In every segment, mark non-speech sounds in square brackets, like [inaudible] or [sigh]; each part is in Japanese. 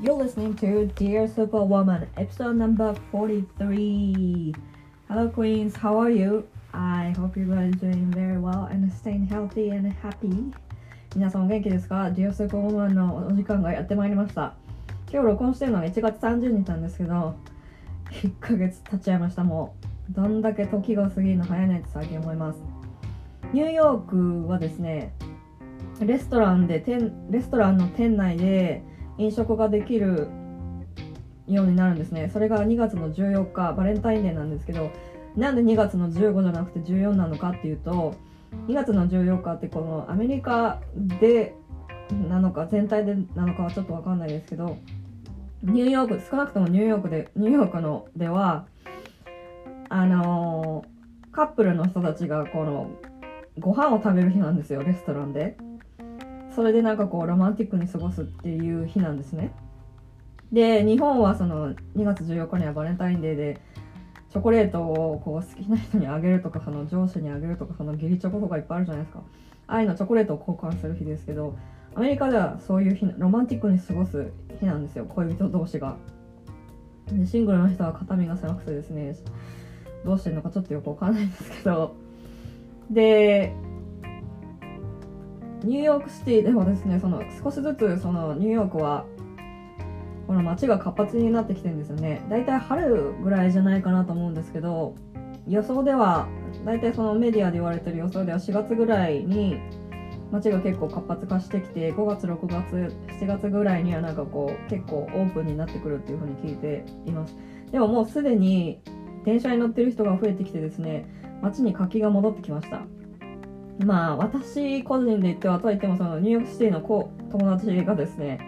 You're listening to Dear Superwoman, episode number 43. Hello, Queens, how are you? I hope you guys doing very well and staying healthy and happy. 皆さんお元気ですか ?Dear Superwoman のお時間がやってまいりました。今日録音してるのが1月30日なんですけど、1ヶ月経っちゃいました。もう、どんだけ時が過ぎるの早いねって最近思います。ニューヨークはですね、レストランで、レストランの店内で、飲食ができるようになるんですねそれが2月の14日バレンタインデーなんですけどなんで2月の15じゃなくて14なのかっていうと2月の14日ってこのアメリカでなのか全体でなのかはちょっと分かんないですけどニューヨーク少なくともニューヨークでニューヨークのではあのー、カップルの人たちがこのご飯を食べる日なんですよレストランで。それでなんかこうロマンティックに過ごすっていう日なんですね。で日本はその2月14日にはバレンタインデーでチョコレートをこう好きな人にあげるとかその上司にあげるとかその義理チョコとかいっぱいあるじゃないですか。ああいうのチョコレートを交換する日ですけどアメリカではそういう日ロマンティックに過ごす日なんですよ恋人同士が。でシングルの人は肩身が狭くてですねどうしてるのかちょっとよくわかんないんですけど。でニューヨークシティでもですねその少しずつそのニューヨークはこの街が活発になってきてるんですよね。だいたい春ぐらいじゃないかなと思うんですけど予想ではだいたいそのメディアで言われてる予想では4月ぐらいに街が結構活発化してきて5月6月7月ぐらいにはなんかこう結構オープンになってくるっていう風に聞いています。でももうすでに電車に乗ってる人が増えてきてですね街に活気が戻ってきました。まあ私個人で言ってはといってもそのニューヨークシティの友達がですね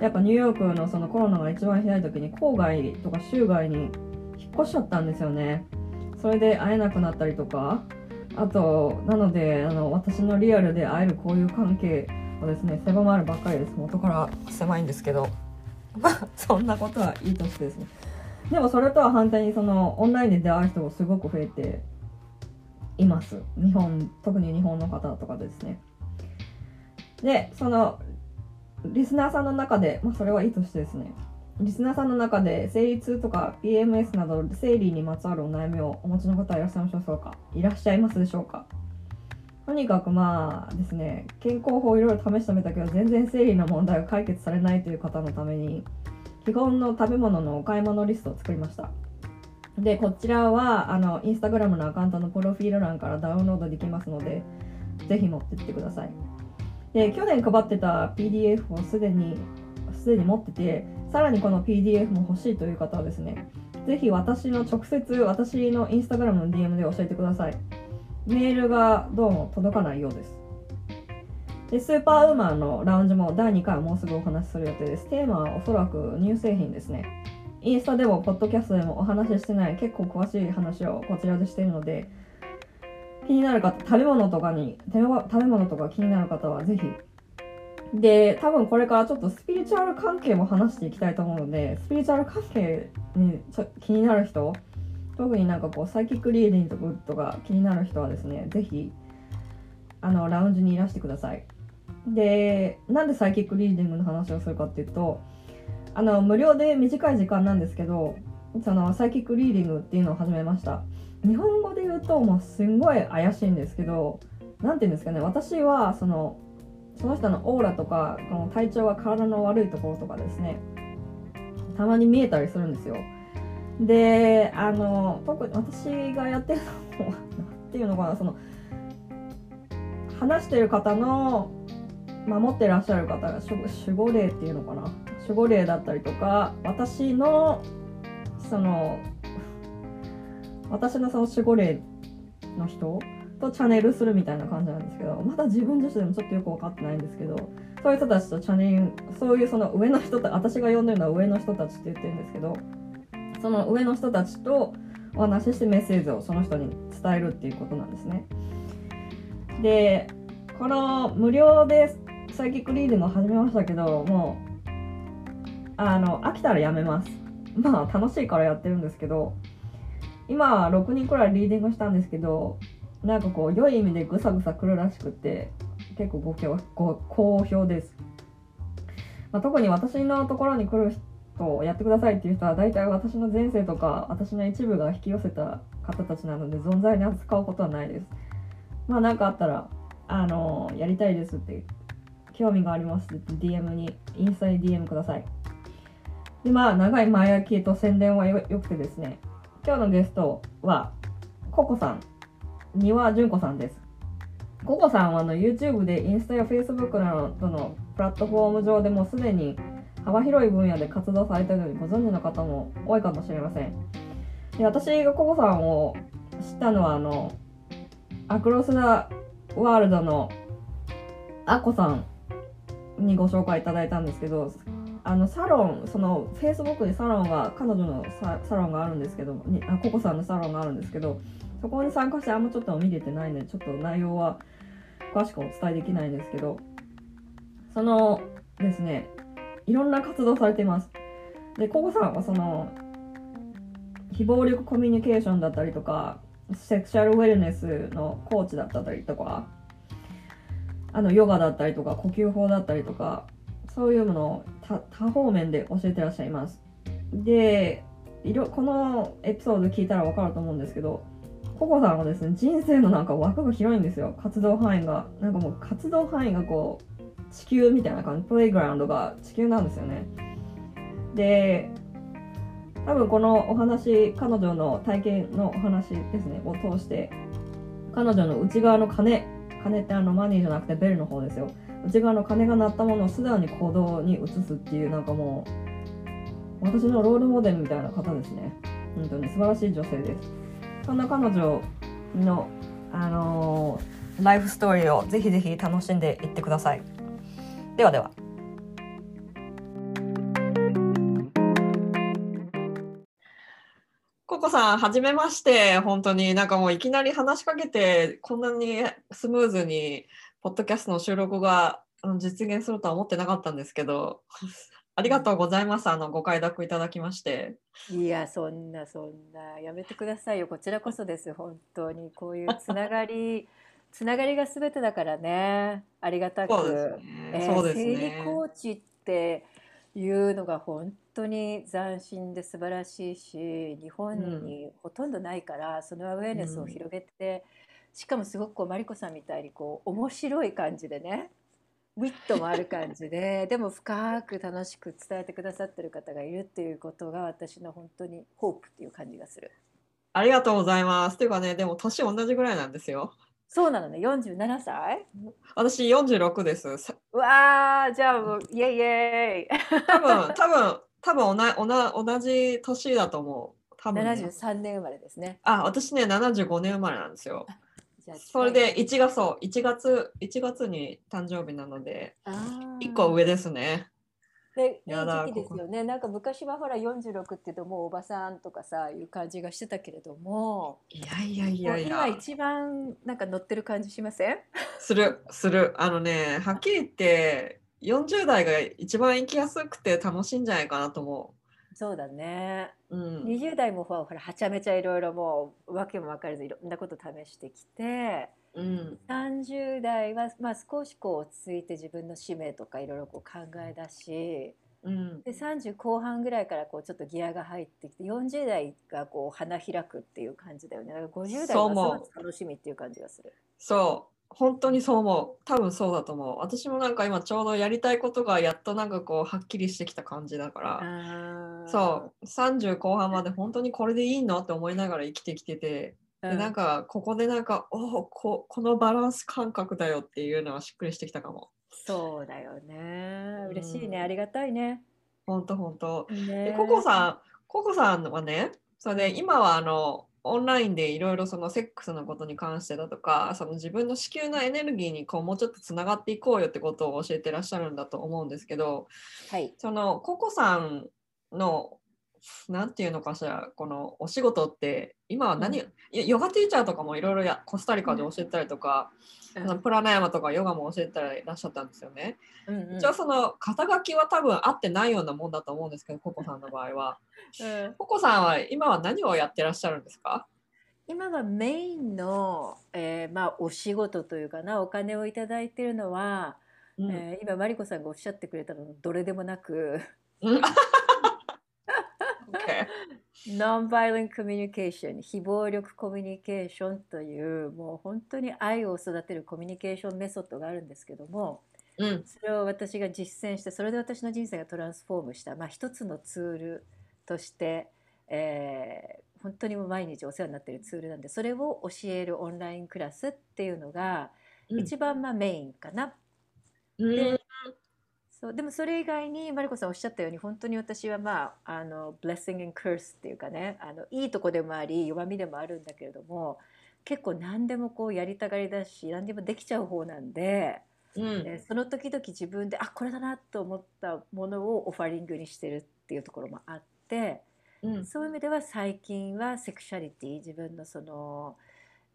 やっぱニューヨークのそのコロナが一番ひどい時に郊外とか州外に引っ越しちゃったんですよね。それで会えなくなったりとか。あとなのであの私のリアルで会える交友関係はですね狭まるばっかりです。元から狭いんですけど。[laughs] まあそんなことはいいとしてですね。でもそれとは反対にそのオンラインで出会う人がすごく増えています。日本特に日本の方とかですね。でそのリスナーさんの中で、まあ、それはいいとしてですね。リスナーさんの中で生理痛とか PMS など生理にまつわるお悩みをお持ちの方いらっしゃいましょうか？いらっしゃいますでしょうか？とにかくまあですね健康法いろいろ試してみたけど全然生理の問題が解決されないという方のために基本の食べ物のお買い物リストを作りました。で、こちらは、あの、インスタグラムのアカウントのプロフィール欄からダウンロードできますので、ぜひ持ってってください。で、去年配ってた PDF をすでに、すでに持ってて、さらにこの PDF も欲しいという方はですね、ぜひ私の直接、私のインスタグラムの DM で教えてください。メールがどうも届かないようです。で、スーパーウーマンのラウンジも第2回もうすぐお話しする予定です。テーマはおそらく乳製品ですね。インスタでもポッドキャストでもお話ししてない結構詳しい話をこちらでしているので気になる方食べ物とかに食べ物とか気になる方はぜひ。で多分これからちょっとスピリチュアル関係も話していきたいと思うのでスピリチュアル関係にちょ気になる人特になんかこうサイキックリーディングとか気になる人はですねぜひあのラウンジにいらしてください。でなんでサイキックリーディングの話をするかっていうとあの無料で短い時間なんですけどそのサイキックリーディングっていうのを始めました。日本語で言うともうすんごい怪しいんですけど何て言うんですかね私はそのその人のオーラとかこの体調が体の悪いところとかですねたまに見えたりするんですよ。であの特に私がやってるのは何 [laughs] ていうのかなその話してる方の守ってらっしゃる方が守護霊っていうのかな。守護霊だったりとか私のその私のその守護霊の人とチャネルするみたいな感じなんですけどまだ自分自身でもちょっとよく分かってないんですけどそういう人たちとチャネルそういうその上の人た私が呼んでるのは上の人たちって言ってるんですけどその上の人たちとお話ししてメッセージをその人に伝えるっていうことなんですね。でこの無料でサイキックリーディングを始めましたけどもうあの飽きたらやめます。まあ楽しいからやってるんですけど今6人くらいリーディングしたんですけどなんかこう良い意味でぐさぐさくるらしくて結構ごご好評です。まあ、特に私のところに来る人をやってくださいっていう人は大体私の前世とか私の一部が引き寄せた方たちなので存在に扱うことはないです。まあ何かあったらあのやりたいですって興味がありますって DM にインスタに DM ください。でまあ長い前焼きと宣伝はよくてですね。今日のゲストはココさん。丹羽純子さんです。ココさんはあの YouTube でインスタや Facebook などのプラットフォーム上でもうすでに幅広い分野で活動されているのにご存知の方も多いかもしれません。で私がココさんを知ったのはあのアクロス・ザ・ワールドのアコさんにご紹介いただいたんですけどあのサロンそのフェイスブックでサロンが彼女のサロンがあるんですけどにあココさんのサロンがあるんですけどそこに参加してあんまちょっと見れてないのでちょっと内容は詳しくお伝えできないんですけどそのですねいろんな活動されています。でココさんはその非暴力コミュニケーションだったりとかセクシャルウェルネスのコーチだったりとかあのヨガだったりとか呼吸法だったりとかそういうものを多方面で教えてらっしゃいます。でいろこのエピソード聞いたら分かると思うんですけどココさんはですね人生のなんか枠が広いんですよ。活動範囲が。なんかもう活動範囲がこう地球みたいな感じ。プレイグラウンドが地球なんですよね。で多分このお話彼女の体験のお話ですね。を通して彼女の内側の金。金ってあのマニーじゃなくてベルの方ですよ。内側の金が鳴ったものを素直に行動に移すっていうなんかもう私のロールモデルみたいな方ですね。本当に。素晴らしい女性です。そんな彼女のあのー、ライフストーリーをぜひぜひ楽しんでいってください。ではでは。ココさん、はじめまして。本当に。なんかもういきなり話しかけて、こんなにスムーズにポッドキャストの収録が実現するとは思ってなかったんですけど、[laughs] ありがとうございます。あのご快諾いただきまして。いや、そんなそんなやめてくださいよ。こちらこそです。本当にこういうつながり。[laughs] つながりがすべてだからね。ありがたく。そうですね。そうですね。生理コーチっていうのが本当に斬新で素晴らしいし、日本にほとんどないから、うん、そのアウェーネスを広げて。うんしかもすごくこうマリコさんみたいにこう面白い感じでねウィットもある感じで [laughs] でも深く楽しく伝えてくださってる方がいるっていうことが私の本当にホープっていう感じがする。ありがとうございます。っていうかねでも年同じぐらいなんですよ。そうなのね47歳？私46です。うわーじゃあもうイエイイエイ多分 [laughs] 多分多分おなおな同じ年だと思う。多分、ね、73年生まれですね。あ私ね75年生まれなんですよ。それで1月そう1月1月に誕生日なので1個上ですね。でいい時期ですよね。なんか昔はほら46って言うともうおばさんとかさいう感じがしてたけれども。いやいやいやいや。今一番なんか乗ってる感じしません？するする。あのねはっきり言って40代が一番生きやすくて楽しいんじゃないかなと思う。そうだね、うん、20代もほらはちゃめちゃいろいろもう訳も分かれずいろんなこと試してきて、うん、30代は、まあ、少しこう落ち着いて自分の使命とかいろいろこう考え出し、うん、で30後半ぐらいからこうちょっとギアが入ってきて40代がこう花開くっていう感じだよね。だから50代は楽しみっていう感じがする。そう本当にそう思う。多分そうだと思う。私もなんか今ちょうどやりたいことがやっとなんかこうはっきりしてきた感じだから。そう。30後半まで本当にこれでいいのって思いながら生きてきてて、うん、でなんかここでなんかおここのバランス感覚だよっていうのはしっくりしてきたかも。そうだよね。嬉しいね、うん、ありがたいね。本当本当。でココさんココさんはねそれで今はあのオンラインでいろいろそのセックスのことに関してだとかその自分の子宮のエネルギーにこうもうちょっとつながっていこうよってことを教えてらっしゃるんだと思うんですけど、はい、そのココさんの何て言うのかしらこのお仕事って今は何、うん、ヨガティーチャーとかもいろいろやコスタリカで教えたりとか、うん、プラナヤマとかヨガも教えてらっしゃったんですよね。うんうん、一応その肩書きは多分合ってないようなもんだと思うんですけどココさんの場合は。[laughs] うん、ココさんは今は何をやってらっしゃるんですか？今はメインの、えー、まあ、お仕事というかなお金を頂いてるのはうん、えー、今マリコさんがおっしゃってくれたのどれでもなく [laughs] ノンバイオレンコミュニケーション非暴力コミュニケーションというもう本当に愛を育てるコミュニケーションメソッドがあるんですけども、うん、それを私が実践してそれで私の人生がトランスフォームした、まあ、一つのツールとして、えー、本当にもう毎日お世話になっているツールなんでそれを教えるオンラインクラスっていうのが一番まあメインかな。うん、でそうでもそれ以外にマリコさんおっしゃったように本当に私はまああのブレッシング・カースっていうかねあのいいとこでもあり弱みでもあるんだけれども結構何でもこうやりたがりだし何でもできちゃう方なんで、うん、その時々自分であこれだなと思ったものをオファリングにしてるっていうところもあって、うん、そういう意味では最近はセクシャリティ自分のその、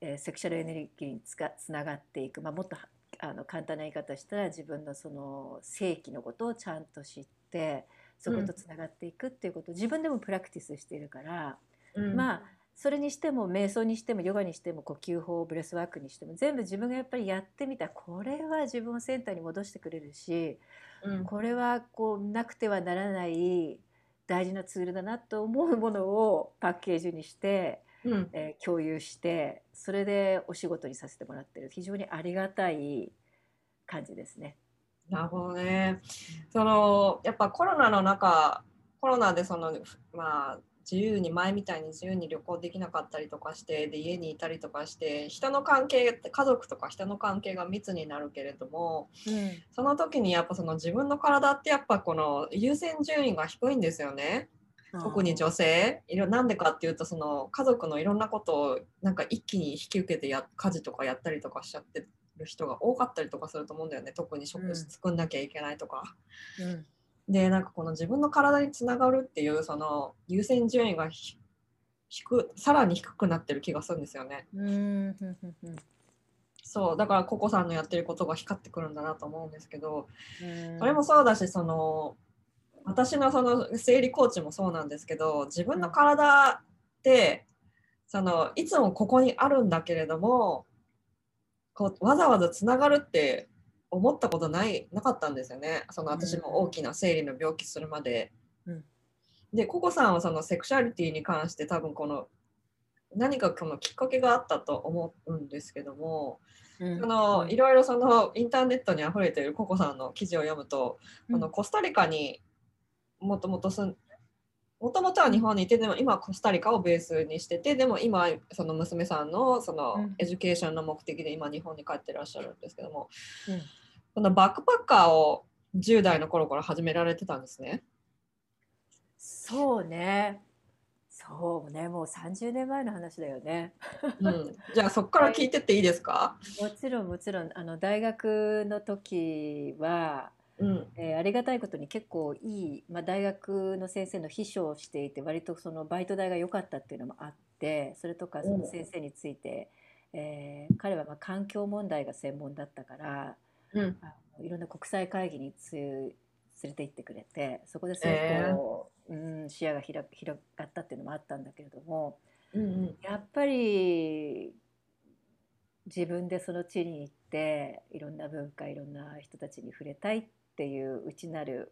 えー、 sexual energy につかつながっていく、まあ、もっとあの簡単な言い方したら自分のその性器のことをちゃんと知ってそことつながっていくっていうことを自分でも practice しているから、うん、まあそれにしても瞑想にしてもヨガにしても呼吸法ブレスワークにしても全部自分がやっぱりやってみたこれは自分をセンターに戻してくれるし、うん、これはこうなくてはならない大事なツールだなと思うものをパッケージにしてうん、えー、共有してそれでお仕事にさせてもらってる非常にありがたい感じですね。なるほどね。そのやっぱコロナの中コロナでそのまあ自由に前みたいに自由に旅行できなかったりとかしてで家にいたりとかして人の関係家族とか人の関係が密になるけれども、うん、その時にやっぱその自分の体ってやっぱこの優先順位が低いんですよね。特に女性？なんでかっていうとその家族のいろんなことをなんか一気に引き受けてや家事とかやったりとかしちゃってる人が多かったりとかすると思うんだよね。特に食事作んなきゃいけないとか。うん、でなんかこの自分の体につながるっていうその優先順位が低さらに低くなってる気がするんですよね。うんそうだからココさんのやってることが光ってくるんだなと思うんですけど、それもそうだしその私のその生理コーチもそうなんですけど自分の体ってそのいつもここにあるんだけれどもこうわざわざつながるって思ったことないなかったんですよね。その私も大きな生理の病気するまで。うん、でココさんはそのセクシャリティに関して多分この何かこのきっかけがあったと思うんですけども、うん、そのいろいろそのインターネットにあふれているココさんの記事を読むと、うん、のコスタリカにもともとすんもともとは日本にいてでも今はコスタリカをベースにしててでも今その娘さんのその education の目的で今日本に帰ってらっしゃるんですけども、うん、このバックパッカーを10代の頃から始められてたんですね。そうね。そうね。もう30年前の話だよね。うん、じゃあそこから聞いてっていいですか、もちろんもちろん。あの大学の時はうん。えー、ありがたいことに結構いい、まあ、大学の先生の秘書をしていて割とそのバイト代が良かったっていうのもあってそれとかその先生について、えー、彼はまあ環境問題が専門だったから、うん、あのいろんな国際会議につ連れて行ってくれてそこですごくこう、えー、うん、視野が広広がったっていうのもあったんだけれども、うんうん、やっぱり自分でその地に行っていろんな文化いろんな人たちに触れたいっっていう内なる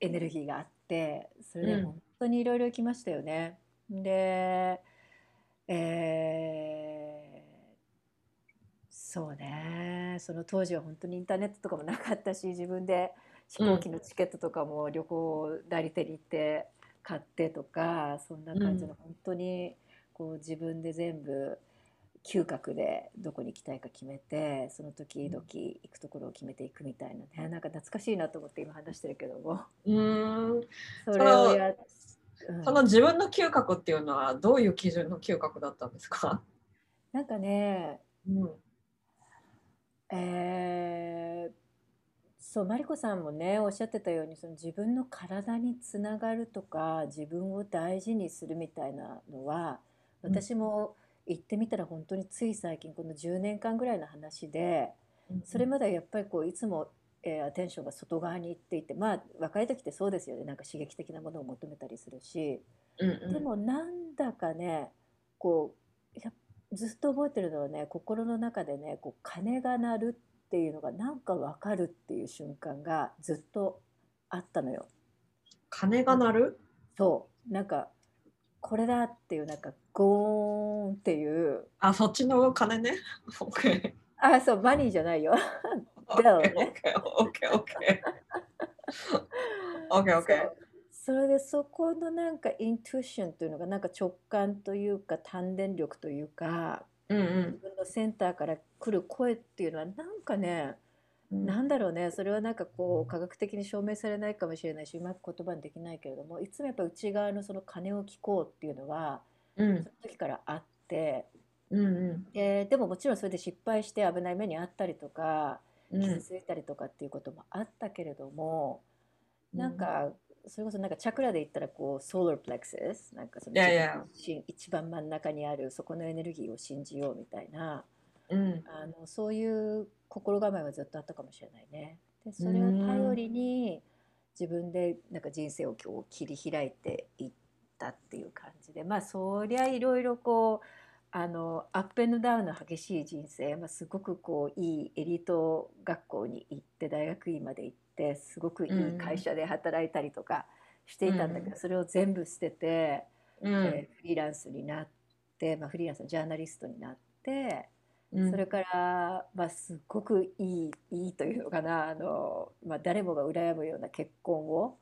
エネルギーがあってそれで本当にいろいろ行きましたよね。うん、で、えー、そうねその当時は本当にインターネットとかもなかったし自分で飛行機のチケットとかも旅行代理店に行って買ってとかそんな感じの本当にこう自分で全部。嗅覚でどこに行きたいか決めてその時々行くところを決めていくみたいな。ねなんか懐かしいなと思って今話してるけども。うん。それをやその自分の嗅覚っていうのはどういう基準の嗅覚だったんですか？なんかね、うん、えー、そうマリコさんもねおっしゃってたようにその自分の体につながるとか自分を大事にするみたいなのは私も、うん行ってみたら本当につい最近この10年間ぐらいの話で、それまではやっぱりこういつも、えー、アテンションが外側に行っていてまあ若い時ってそうですよね。なんか刺激的なものを求めたりするし、うんうん、でもなんだかねこうやずっと覚えてるのはね心の中でねこう鐘が鳴るっていうのがなんか分かるっていう瞬間がずっとあったのよ。鐘が鳴る？そう。なんかこれだっていうなんかゴーンっていう。あそっちの鐘ね。[laughs] OK あそうマニーじゃないよ。[laughs] OK ね。OK OK OK OK それでそこのなんかイントゥーションというのがなんか直感というか丹田力というかうんう自ん分のセンターから来る声っていうのはなんかねなんだろうね。それはなんかこう科学的に証明されないかもしれないしうまく言葉にできないけれどもいつもやっぱ内側のその鐘を聞こうっていうのはうん。その時からあって。うんうん。ででももちろんそれで失敗して危ない目にあったりとかうん。傷ついたりとかっていうこともあったけれども、なんかそれこそなんかチャクラで言ったらこうソーラープレクシスなんかそのいやいや。自分の一番真ん中にあるそこのエネルギーを信じようみたいなうん。あのそういう心構えはずっとあったかもしれないね。でそれを頼りに自分でなんか人生を今日切り開いていったっていう感じでまあそりゃいろいろこうあのアップエンドダウンの激しい人生、まあ、すごくこういいエリート学校に行って大学院まで行ってすごくいい会社で働いたりとかしていたんだけど、うんそれを全部捨てて、うんえーフリーランスになって、まあ、フリーランスのジャーナリストになって。うんそれから、まあ、すっごくいいいいというのかなあの、まあ、誰もが羨むような結婚を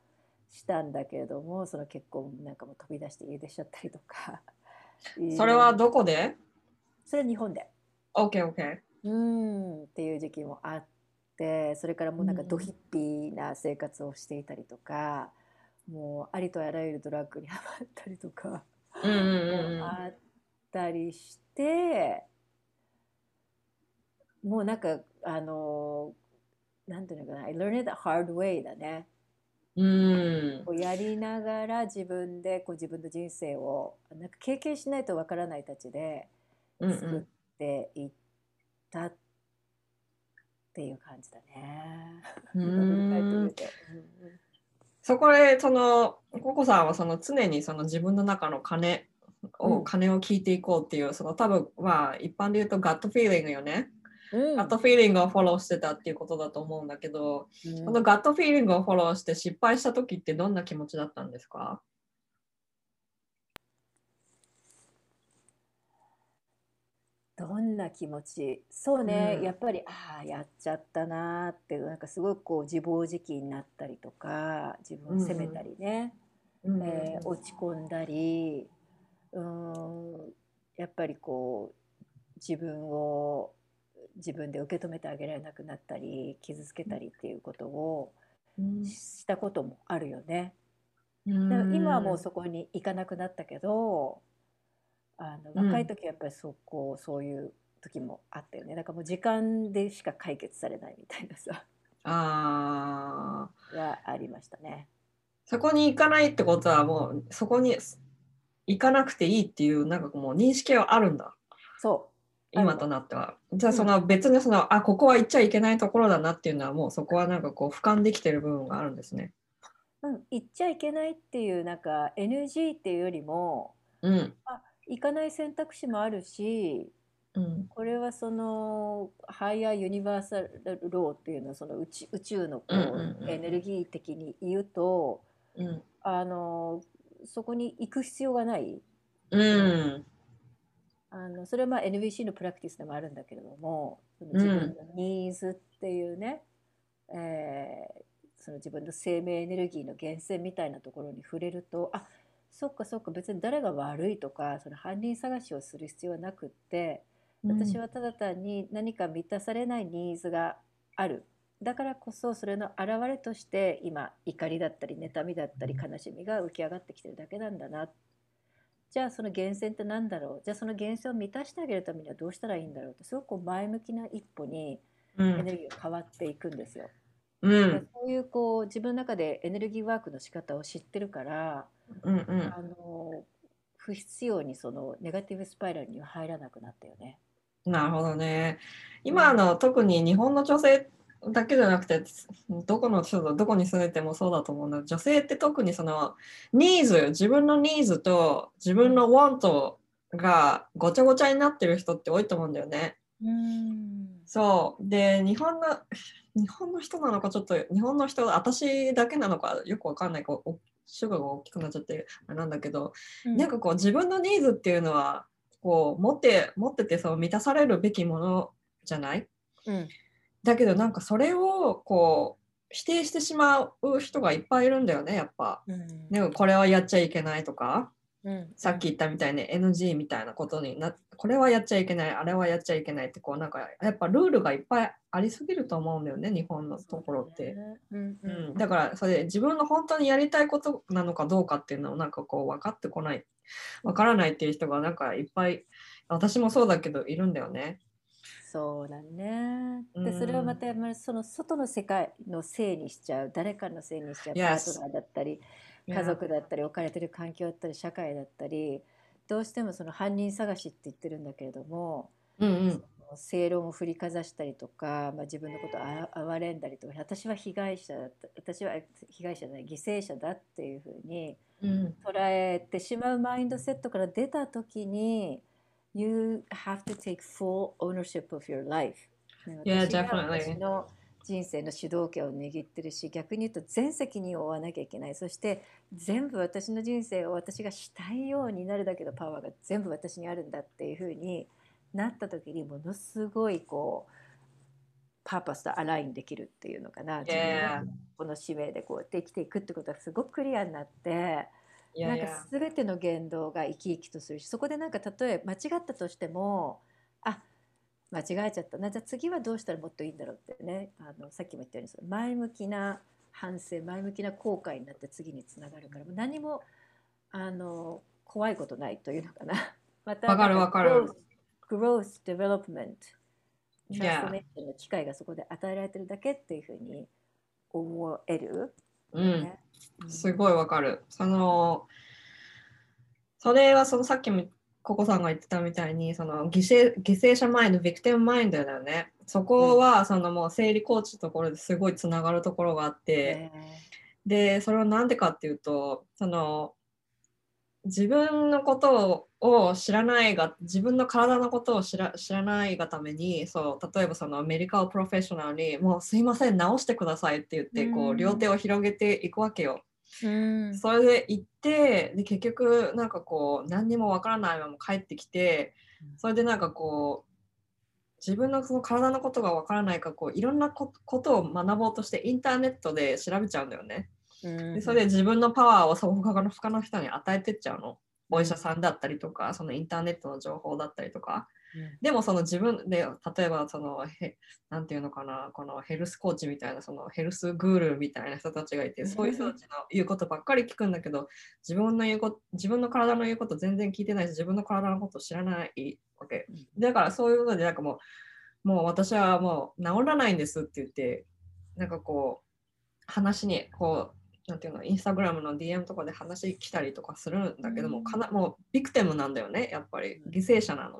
したんだけれどもその結婚なんかも飛び出して家出しちゃったりとか。[laughs] それはどこで？それは日本で ?OK OK うんっていう時期もあってそれからもうなんかうん。ドヒッピーな生活をしていたりとか、もうありとあらゆるドラッグにハマったりとか。うんうんうんうん。あったりしてもうなんかあのなんていうのかな I learned it the hard way だねうん。こうやりながら自分でこう自分の人生をなんか経験しないとわからないたちでうんう作っんていったっていう感じだね。そこでそのココさんはその常にその自分の中の鐘を、うん。鐘を聞いていこうっていうその多分まあ一般で言うとガットフィーリングよね、うん。ガットフィーリングをフォローしてたっていうことだと思うんだけど、うん。このガットフィーリングをフォローして失敗した時ってどんな気持ちだったんですか？どんな気持ち？そうね、うん。やっぱりああやっちゃったなーってなんかすごくこう自暴自棄になったりとか自分を責めたりね、うん。えー落ち込んだりうーんやっぱりこう自分を自分で受け止めてあげられなくなったり傷つけたりっていうことをうん。したこともあるよね。うん。だから今はもうそこに行かなくなったけどあのうん。若い時はやっぱりそこそういう時もあったよね。だからもう時間でしか解決されないみたいなさ。あー。はありましたね。そこに行かないってことはもうそこに行かなくていいっていうなんかもう認識はあるんだ。そう今となっては。じゃあその別にその、あここは行っちゃいけないところだなっていうのはもうそこはなんかこう俯瞰できてる部分があるんですね。うん、行っちゃいけないっていうなんか NG っていうよりもうん。あ行かない選択肢もあるしうん。これはそのハイヤーユニバーサルローっていうのはその宇宙宇宙のこうんうんうんうエネルギー的に言うとうん。あのそこに行く必要がないうん。あのそれはまあ NVC のプラクティスでもあるんだけれどもその自分のニーズっていうね、えーその自分の生命エネルギーの源泉みたいなところに触れるとあそっかそっか別に誰が悪いとかその犯人探しをする必要はなくって私はただ単に何か満たされないニーズがある。だからこそそれの表れとして今怒りだったり妬みだったり悲しみが浮き上がってきてるだけなんだなじゃあその源泉って何だろう？じゃあその源泉を満たしてあげるためにはどうしたらいいんだろう？ってすごく前向きな一歩にうんエネルギーが変わっていくんですよ。うんそういうこう自分の中でエネルギーワークの仕方を知ってるから、うんうんあの不必要にそのネガティブスパイラルには入らなくなったよね。なるほどね。今あの特に日本の女性だけじゃなくてどこのどこに住んでてもそうだと思うんだ女性って特にそのニーズ自分のニーズと自分の want がごちゃごちゃになってる人って多いと思うんだよね。うんそう。で、日本の、日本の人なのかちょっと、日本の人、私だけなのかよくわかんない。こうお主語が大きくなっちゃってなんだけど、なんかこう自分のニーズっていうのは、こう持って、持っててそう満たされるべきものじゃない？うんだけどなんかそれをこう否定してしまう人がいっぱいいるんだよね、やっぱ。うんでもこれはやっちゃいけないとか、うんさっき言ったみたいに NG みたいなことになこれはやっちゃいけないあれはやっちゃいけないってこうなんかやっぱルールがいっぱいありすぎると思うんだよね日本のところって。うんだからそれ自分の本当にやりたいことなのかどうかっていうのをなんかこう分かってこない分からないっていう人がなんかいっぱい私もそうだけどいるんだよね。そうだね。で、うん。それはまたその外の世界のせいにしちゃう、誰かのせいにしちゃう、パ.ートナーだったり、家族だったり、置かれてる環境だったり、社会だったり、どうしてもその犯人探しって言ってるんだけれども、うんうん。正論を振りかざしたりとか、まあ、自分のことをあ哀れんだりとか私は被害者だった私は被害者じゃない犠牲者だっていうふうにうん。捉えてしまうマインドセットから出た時に You have to take full ownership of your life ね Yeah, definitely. 人生の主導権を握ってるし逆に言うと全責任を負わなきゃいけないそして全部私の人生を私がしたいようになるだけのパワーが全部私にあるんだっていうふうになった時にものすごいこうパーパスとアラインできるっていうのかな自分この使命でこうやって生きていくってことはすごくクリアになって。いややないんか全ての言動が生き生きとするしそこでなんか例え間違ったとしてもあ間違えちゃった。なじゃあ次はどうしたらもっといいんだろうってね。あのさっきも言ったようにその前向きな反省前向きな後悔になって次につながるから何もあの怖いことないというのかな。[laughs] またわかるわかる。growth, growth development Yeah. transformation の機会がそこで与えられてるだけっていうふうに思える、うん。ね。すごいわかる。その、それはそのさっきもココさんが言ってたみたいに、その犠牲犠牲者マインド、 victim mind だよね。そこは、そのもう生理コーチのところですごいつながるところがあって、ね。で、それはなんでかっていうと、その、自分のことを知らないが、自分の体のことを知ら知らないがために、そう、例えばそのアメリカをプロフェッショナルに、もうすいません、直してくださいって言って、こううん両手を広げていくわけよ。うんそれで行ってで結局なんかこう何にもわからないまま帰ってきてそれでなんかこう自分のその体のことがわからないからこういろんなこことを学ぼうとしてインターネットで調べちゃうんだよね。うんでそれで自分のパワーをそう他の他の人に与えてっちゃうの。お医者さんだったりとかそのインターネットの情報だったりとか。でもその自分で例えばそのへなんていうのかなこのヘルスコーチみたいなそのヘルスグールみたいな人たちがいてそういう人たちの言うことばっかり聞くんだけど自分の言うこと自分の体の言うこと全然聞いてないし自分の体のこと知らないわけ。だからそういうことでなんかもうもう私はもう治らないんですって言ってなんかこう話にこうなんていうのインスタグラムの DM とかで話来たりとかするんだけどもかなもうビクテムなんだよねやっぱり。犠牲者なの。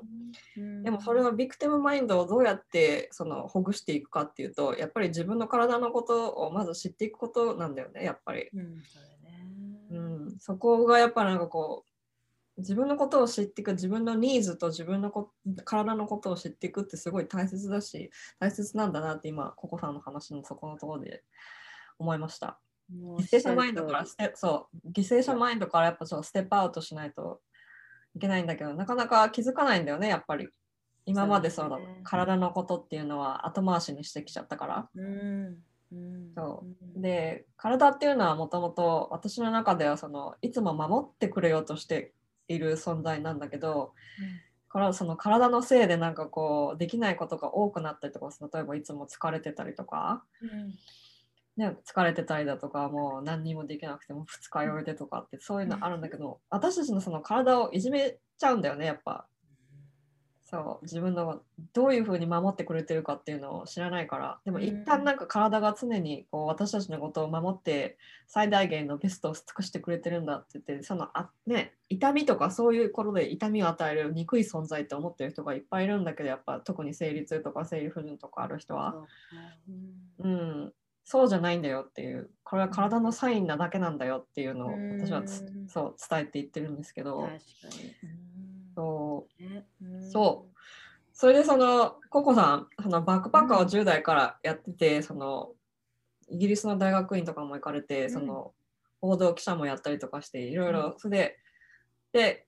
でもそれはビクティムマインドをどうやってそのほぐしていくかっていうとやっぱり自分の体のことをまず知っていくことなんだよねやっぱり、うんそね。うん、そこがやっぱなんかこう自分のことを知っていく自分のニーズと自分のこ体のことを知っていくってすごい大切だし大切なんだなって今ココさんの話のそこのところで思いましたもう犠牲者マインドからそう犠牲者マインドからやっぱそうステップアウトしないといけないんだけどなかなか気づかないんだよねやっぱり。今までそうですね。体のことっていうのは後回しにしてきちゃったから。うんうんそう。ん。で体っていうのはもともと私の中ではそのいつも守ってくれようとしている存在なんだけどからその体のせいでなんかこうできないことが多くなったりとか例えばいつも疲れてたりとか。うんね、疲れてたりだとかもう何にもできなくても二日酔いでとかってそういうのあるんだけど私たちのその体をいじめちゃうんだよねやっぱ。そう自分のどういうふうに守ってくれてるかっていうのを知らないから。でもうん。一旦なんか体が常にこう私たちのことを守って最大限のベストを尽くしてくれてるんだって言ってそのあ、ね、痛みとかそういうことで痛みを与える憎い存在って思ってる人がいっぱいいるんだけどやっぱ特に生理痛とか生理不順とかある人は。うん、そうじゃないんだよっていうこれは体のサインなだけなんだよっていうのをうん。私はつそう伝えていってるんですけど確かに。うん。そう。そう。それでそのココさんそのバックパッカーを10代からやってて、そのイギリスの大学院とかも行かれて、その報道記者もやったりとかしていろいろそれでで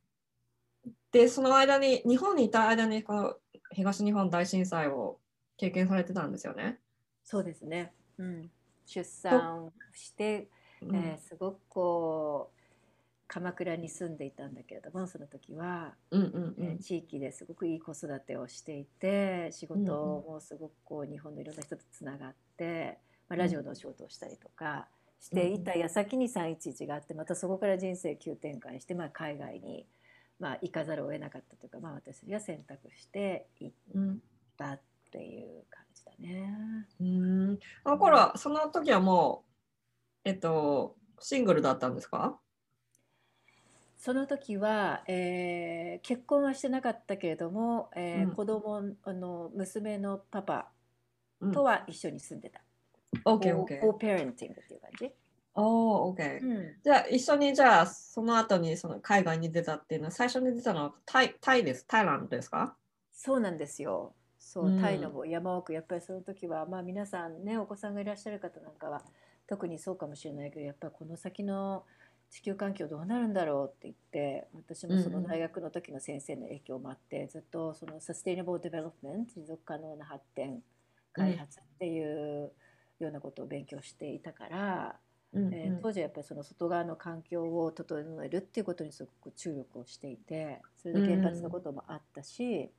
でその間に日本にいた間にこの東日本大震災を経験されてたんですよね。そうですね、うん、出産して、えー、すごくこう鎌倉に住んでいたんだけれどもその時は、うんうんうん、地域ですごくいい子育てをしていて仕事もすごくこう日本のいろんな人とつながって、まあ、ラジオのお仕事をしたりとかしていた矢先に311があってまたそこから人生急転換して、まあ、海外に、まあ、行かざるを得なかったというか、まあ、私が選択して行ったっていう感じだね。うんあの頃その時はもう、えっと、シングルだったんですか？その時は、えー、結婚はしてなかったけれども、えーうん、子供あの娘のパパとは一緒に住んでた。OK、OK。コーペアレンティングっていう感じ。おー、OK、うん。じゃあ一緒にじゃあその後にその海外に出たっていうのは最初に出たのはタイタイです。タイランドですか？そうなんですよ。そう、タイの山奥、やっぱりその時は、まあ皆さんね、お子さんがいらっしゃる方なんかは特にそうかもしれないけど、やっぱりこの先の地球環境どうなるんだろうって言って私もその大学の時の先生の影響もあって、ずっとその sustainable development 持続可能な発展開発っていうようなことを勉強していたから、うん。えー、当時はやっぱりその外側の環境を整えるっていうことにすごく注力をしていてそれで原発のこともあったし、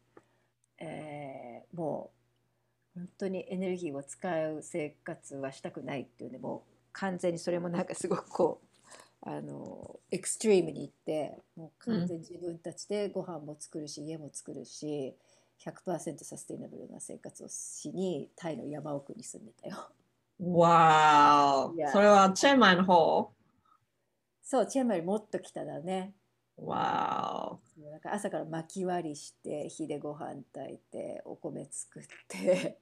えー、もう本当にエネルギーを使う生活はしたくないっていうねもう完全にそれもなんかすごくこうあのエクストリームに行ってもう完全に自分たちでご飯も作るし、家も作るし100%サステイナブルな生活をしにタイの山奥に住んでたよ。わーそれはチェンマイの方？そうチェンマイもっと北だね。わーなんか朝から巻き割りして火でご飯炊いてお米作って。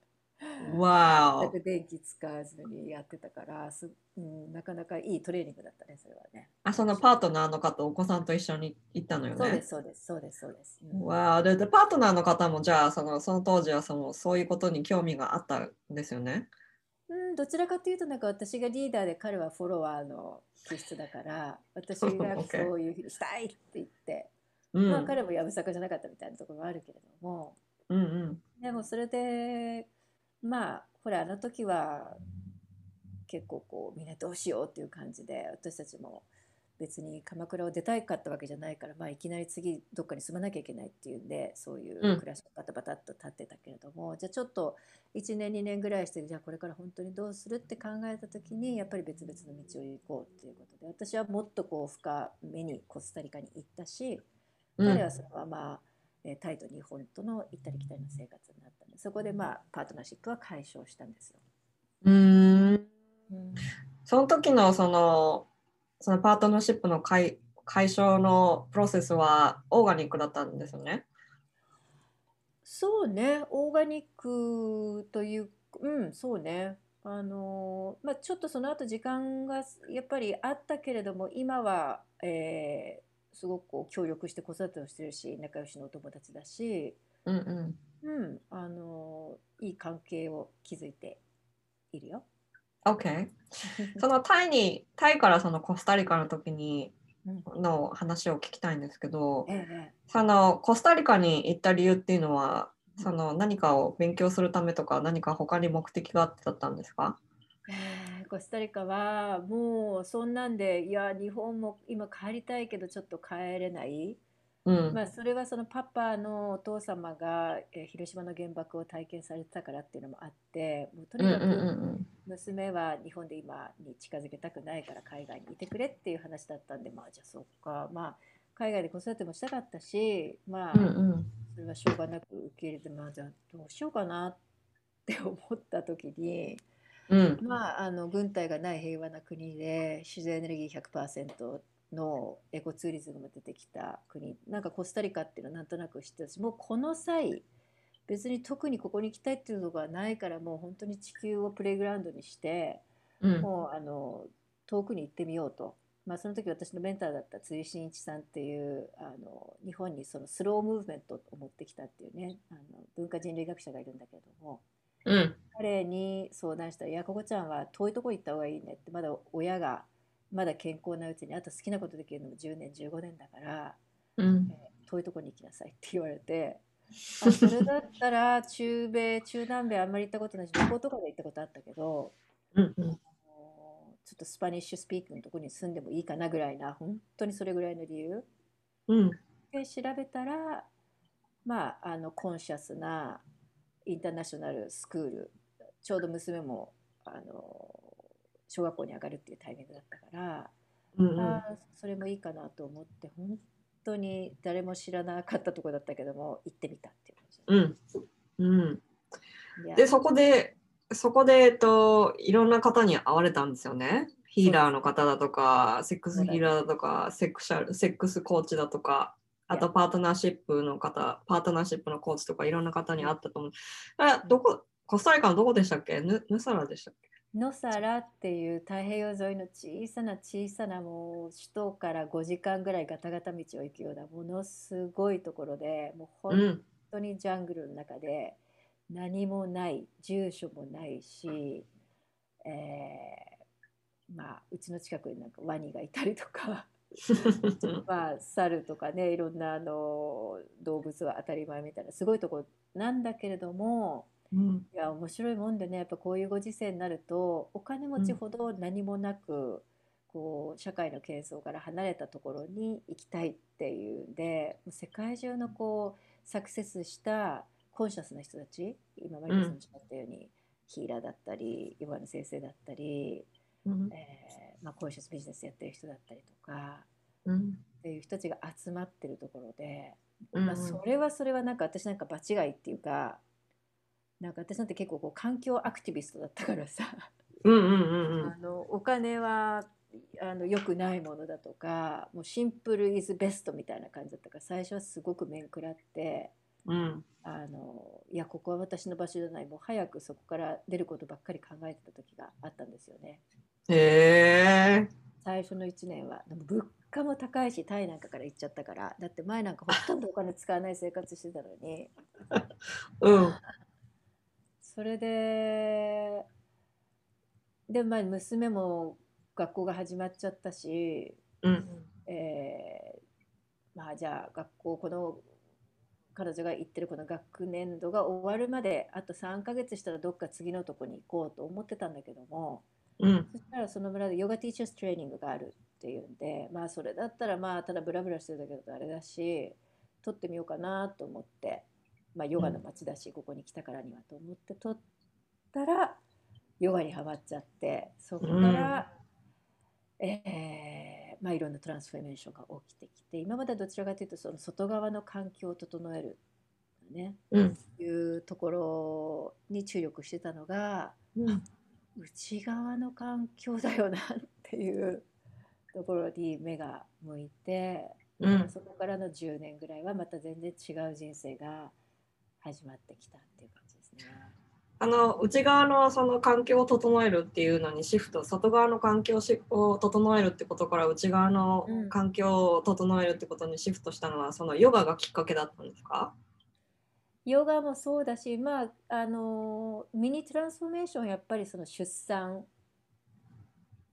わ全く電気使わずにやってたからす、うん、なかなかいいトレーニングだったねそれはね。あそのパートナーの方お子さんと一緒に行ったのよね？そうですそうですそうですそうです、うん、わででパートナーの方もじゃあそのその当時はそのそういうことに興味があったんですよね？うん、どちらかというとなんか私がリーダーで彼はフォロワーの気質だから私が [laughs] そういうふうにしたいって言って、うん、まあ彼もやぶさかじゃなかったみたいなところはあるけれども、うんうん、でもそれでまあほらあの時は結構こうみんなどうしようっていう感じで私たちも別に鎌倉を出たいかったわけじゃないから、まあ、いきなり次どっかに住まなきゃいけないっていうんでそういう暮らしがバタバタっと立ってたけれども、うん、じゃあちょっと1年2年ぐらいしてじゃあこれから本当にどうするって考えた時にやっぱり別々の道を行こうっていうことで私はもっとこう深めにコスタリカに行ったし、彼はそのままタイと日本との行ったり来たりの生活になったんでそこでまあパートナーシップは解消したんですよ。うん。その時のそのそのパートナーシップの解解消のプロセスはオーガニックだったんですよね？そうねオーガニックといううんそうねあのまあ、ちょっとその後時間がやっぱりあったけれども今は、えすごくこう協力して子育てをしてるし仲良しのお友達だし、うんうんうん、あのいい関係を築いているよ。OK [laughs] そのタイにタイからそのコスタリカの時にの話を聞きたいんですけど、ええ、そのコスタリカに行った理由っていうのはその何かを勉強するためとか何か他に目的があってだったんですか？えー、コスタリカはもうそんなんでいや日本も今帰りたいけどちょっと帰れない、うん、まあ、それはそのパパのお父様が、えー、広島の原爆を体験されてたからっていうのもあってもうとにかく娘は日本で今に近づけたくないから海外にいてくれっていう話だったんでまあじゃあそっか。まあ海外で子育てもしたかったしまあ、うんうん、それはしょうがなく受け入れてまあじゃあどうしようかなって思った時に。うん、まああの軍隊がない平和な国で自然エネルギー100%のエコツーリズムが出てきた国。なんかコスタリカっていうのはなんとなく知ってたしもうこの際別に特にここに行きたいっていうのがないからもう本当に地球をプレイグラウンドにして、うん、もうあの遠くに行ってみようと。まあ、その時私のメンターだった辻真一さんっていうあの日本にそのスロームーブメントを持ってきたっていうねあの文化人類学者がいるんだけれども、うん、彼に相談したら「いやここちゃんは遠いとこ行った方がいいね」ってまだ親がまだ健康なうちにあと好きなことできるのも10年15年だから、うん。えー、遠いとこに行きなさいって言われて。あそれだったら [laughs] 中米中南米あんまり行ったことないし旅行とかで行ったことあったけど、うんうん、ちょっとスパニッシュスピークのところに住んでもいいかなぐらいな本当にそれぐらいの理由、うん、で調べたらまああのコンシャスなインターナショナルスクールちょうど娘もあの小学校に上がるっていうタイミングだったから、うんうん、あそれもいいかなと思って本当に誰も知らなかったとこだったけども行ってみたっていう感じ。うん、うん、でそこでそこで、えっと、いろんな方に会われたんですよね。ヒーラーの方だとか、セックスヒーラーだとか、セクシャルセックスコーチだとか、あとパートナーシップの方、パートナーシップのコーチとかいろんな方に会ったと思う。あどこコスタリカのどこでしたっけ？ヌヌサラでしたっけノサラっていう太平洋沿いの小さな小さなもう首都から5時間ぐらいガタガタ道を行くようなものすごいところでもう本当にジャングルの中で何もない住所もないし、えー、まあうちの近くになんかワニがいたりとか [laughs] まあ猿とかねいろんなあの動物は当たり前みたいなすごいとこなんだけれどもうん、いや面白いもんでねやっぱこういうご時世になるとお金持ちほど何もなく、うん、こう社会の喧騒から離れたところに行きたいっていうんで世界中のこうサクセスしたコンシャスな人たち今マリコさんおっしゃったように、うん、ヒーラーだったりヨガの先生だったり、うん、えー、まあ、コンシャスビジネスやってる人だったりとか、うん、っていう人たちが集まってるところで、まあ、それはそれはなんか私なんか場違いっていうかなんか私なんて結構こう環境アクティビストだったからさうんうんうんうん、あのお金はあの良くないものだとかもうシンプルイズベストみたいな感じだったから最初はすごく面食らって、うん、あのいやここは私の場所じゃない。もう早くそこから出ることばっかり考えてた時があったんですよね。へ最初の1年はでも物価も高いしタイなんかから行っちゃったからだって前なんかほとんどお金使わない生活してたのに、[laughs] うん、それでで、まあ、娘も学校が始まっちゃったし、うん、えー、まあじゃあ学校この彼女が行ってるこの学年度が終わるまであと3ヶ月したらどっか次のとこに行こうと思ってたんだけども、うん、そしたらその村でヨガティーチャーズトレーニングがあるっていうんでまあそれだったらまあただブラブラしてるだけだとあれだし取ってみようかなと思ってまあ、ヨガの街だし、ここに来たからにはと思って撮ったらヨガにはまっちゃってそこから、うん、えー、まあ、いろんなトランスフォーメーションが起きてきて今までどちらかというとその外側の環境を整える、ねうん、いうところに注力してたのが、うん、内側の環境だよなっていうところに目が向いて、うん、そこからの10年ぐらいはまた全然違う人生が始まってきたっていう感じですね。あの内側のその環境を整えるっていうのにシフト外側の環境を整えるってことから内側の環境を整えるってことにシフトしたのは、うん、そのヨガがきっかけだったんですか？ヨガもそうだし、まあ、あのミニトランスフォーメーションやっぱりその出産、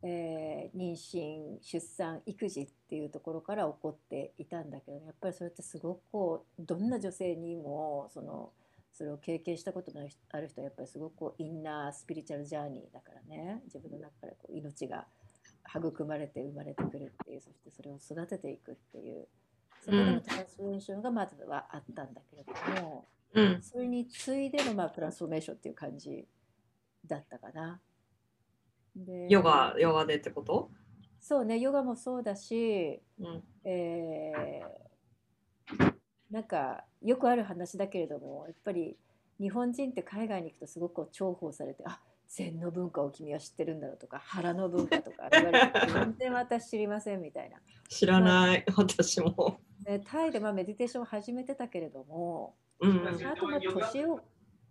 えー、妊娠出産育児っていうところから起こっていたんだけどやっぱりそれってすごくこうどんな女性にもそのそれを経験したことのある人はやっぱりすごくこうインナースピリチュアルジャーニーだからね。自分の中からこう命が育まれて生まれてくるっていうそしてそれを育てていくっていうそこでのトランスフォーメーションがまずはあったんだけれども、うん、それに次いでのまあトランスフォーメーションっていう感じだったかな。でヨガヨガでってこと？そうねヨガもそうだし、うん、えー、なんかよくある話だけれどもやっぱり日本人って海外に行くとすごく重宝されてあ禅の文化を君は知ってるんだろうとか腹の文化とか言われて全然私知りませんみたいな。知らない、まあ、私も、ね、タイでまあメディテーションを始めてたけれども、うん、あとまあ年を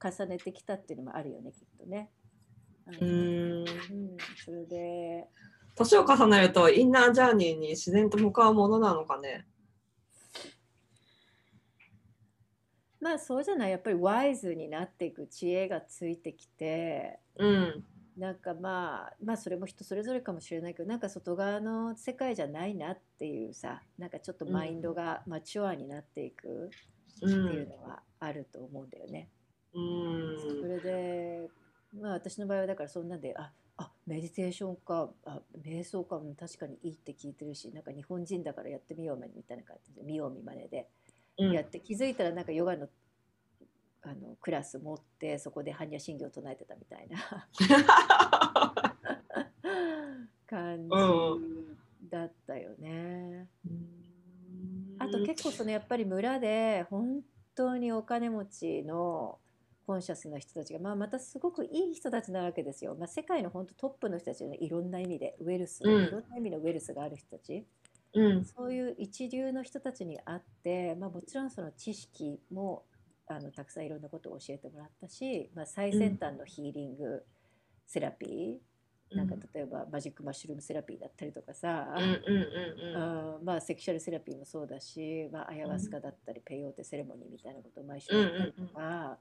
重ねてきたっていうのもあるよねきっとね。うん、それで。年を重ねるとインナージャーニーに自然と向かうものなのかね？まあそうじゃない。やっぱりワイズになっていく知恵がついてきて、うん、なんかまあまあそれも人それぞれかもしれないけどなんか外側の世界じゃないなっていうさなんかちょっとマインドがマチュアになっていくっていうのはあると思うんだよね。うん、それでまあ私の場合はだからそんなんでああメディテーションかあ瞑想かも確かにいいって聞いてるしなんか日本人だからやってみようみたいな感じで見よう見まねで。やって、うん、気づいたらなんかヨガのあのクラス持ってそこで般若心経を唱えてたみたいな。[laughs] 感じだったよね。あと結構そのやっぱり村で本当にお金持ちのコンシャスな人たちが、まあ、またすごくいい人たちなわけですよ。まあ、世界の本当トップの人たちねいろんな意味でウェルス、うん、いろんな意味のウェルスがある人たち、うん、そういう一流の人たちに会って、まあ、もちろんその知識もあのたくさんいろんなことを教えてもらったし、まあ、最先端のヒーリングセラピー、うん、なんか例えばマジックマッシュルームセラピーだったりとかさ、まあ sexual therapy もそうだし、まあ、アヤワスカだったり、ペイオーテセレモニーみたいなことを毎週やったりとか。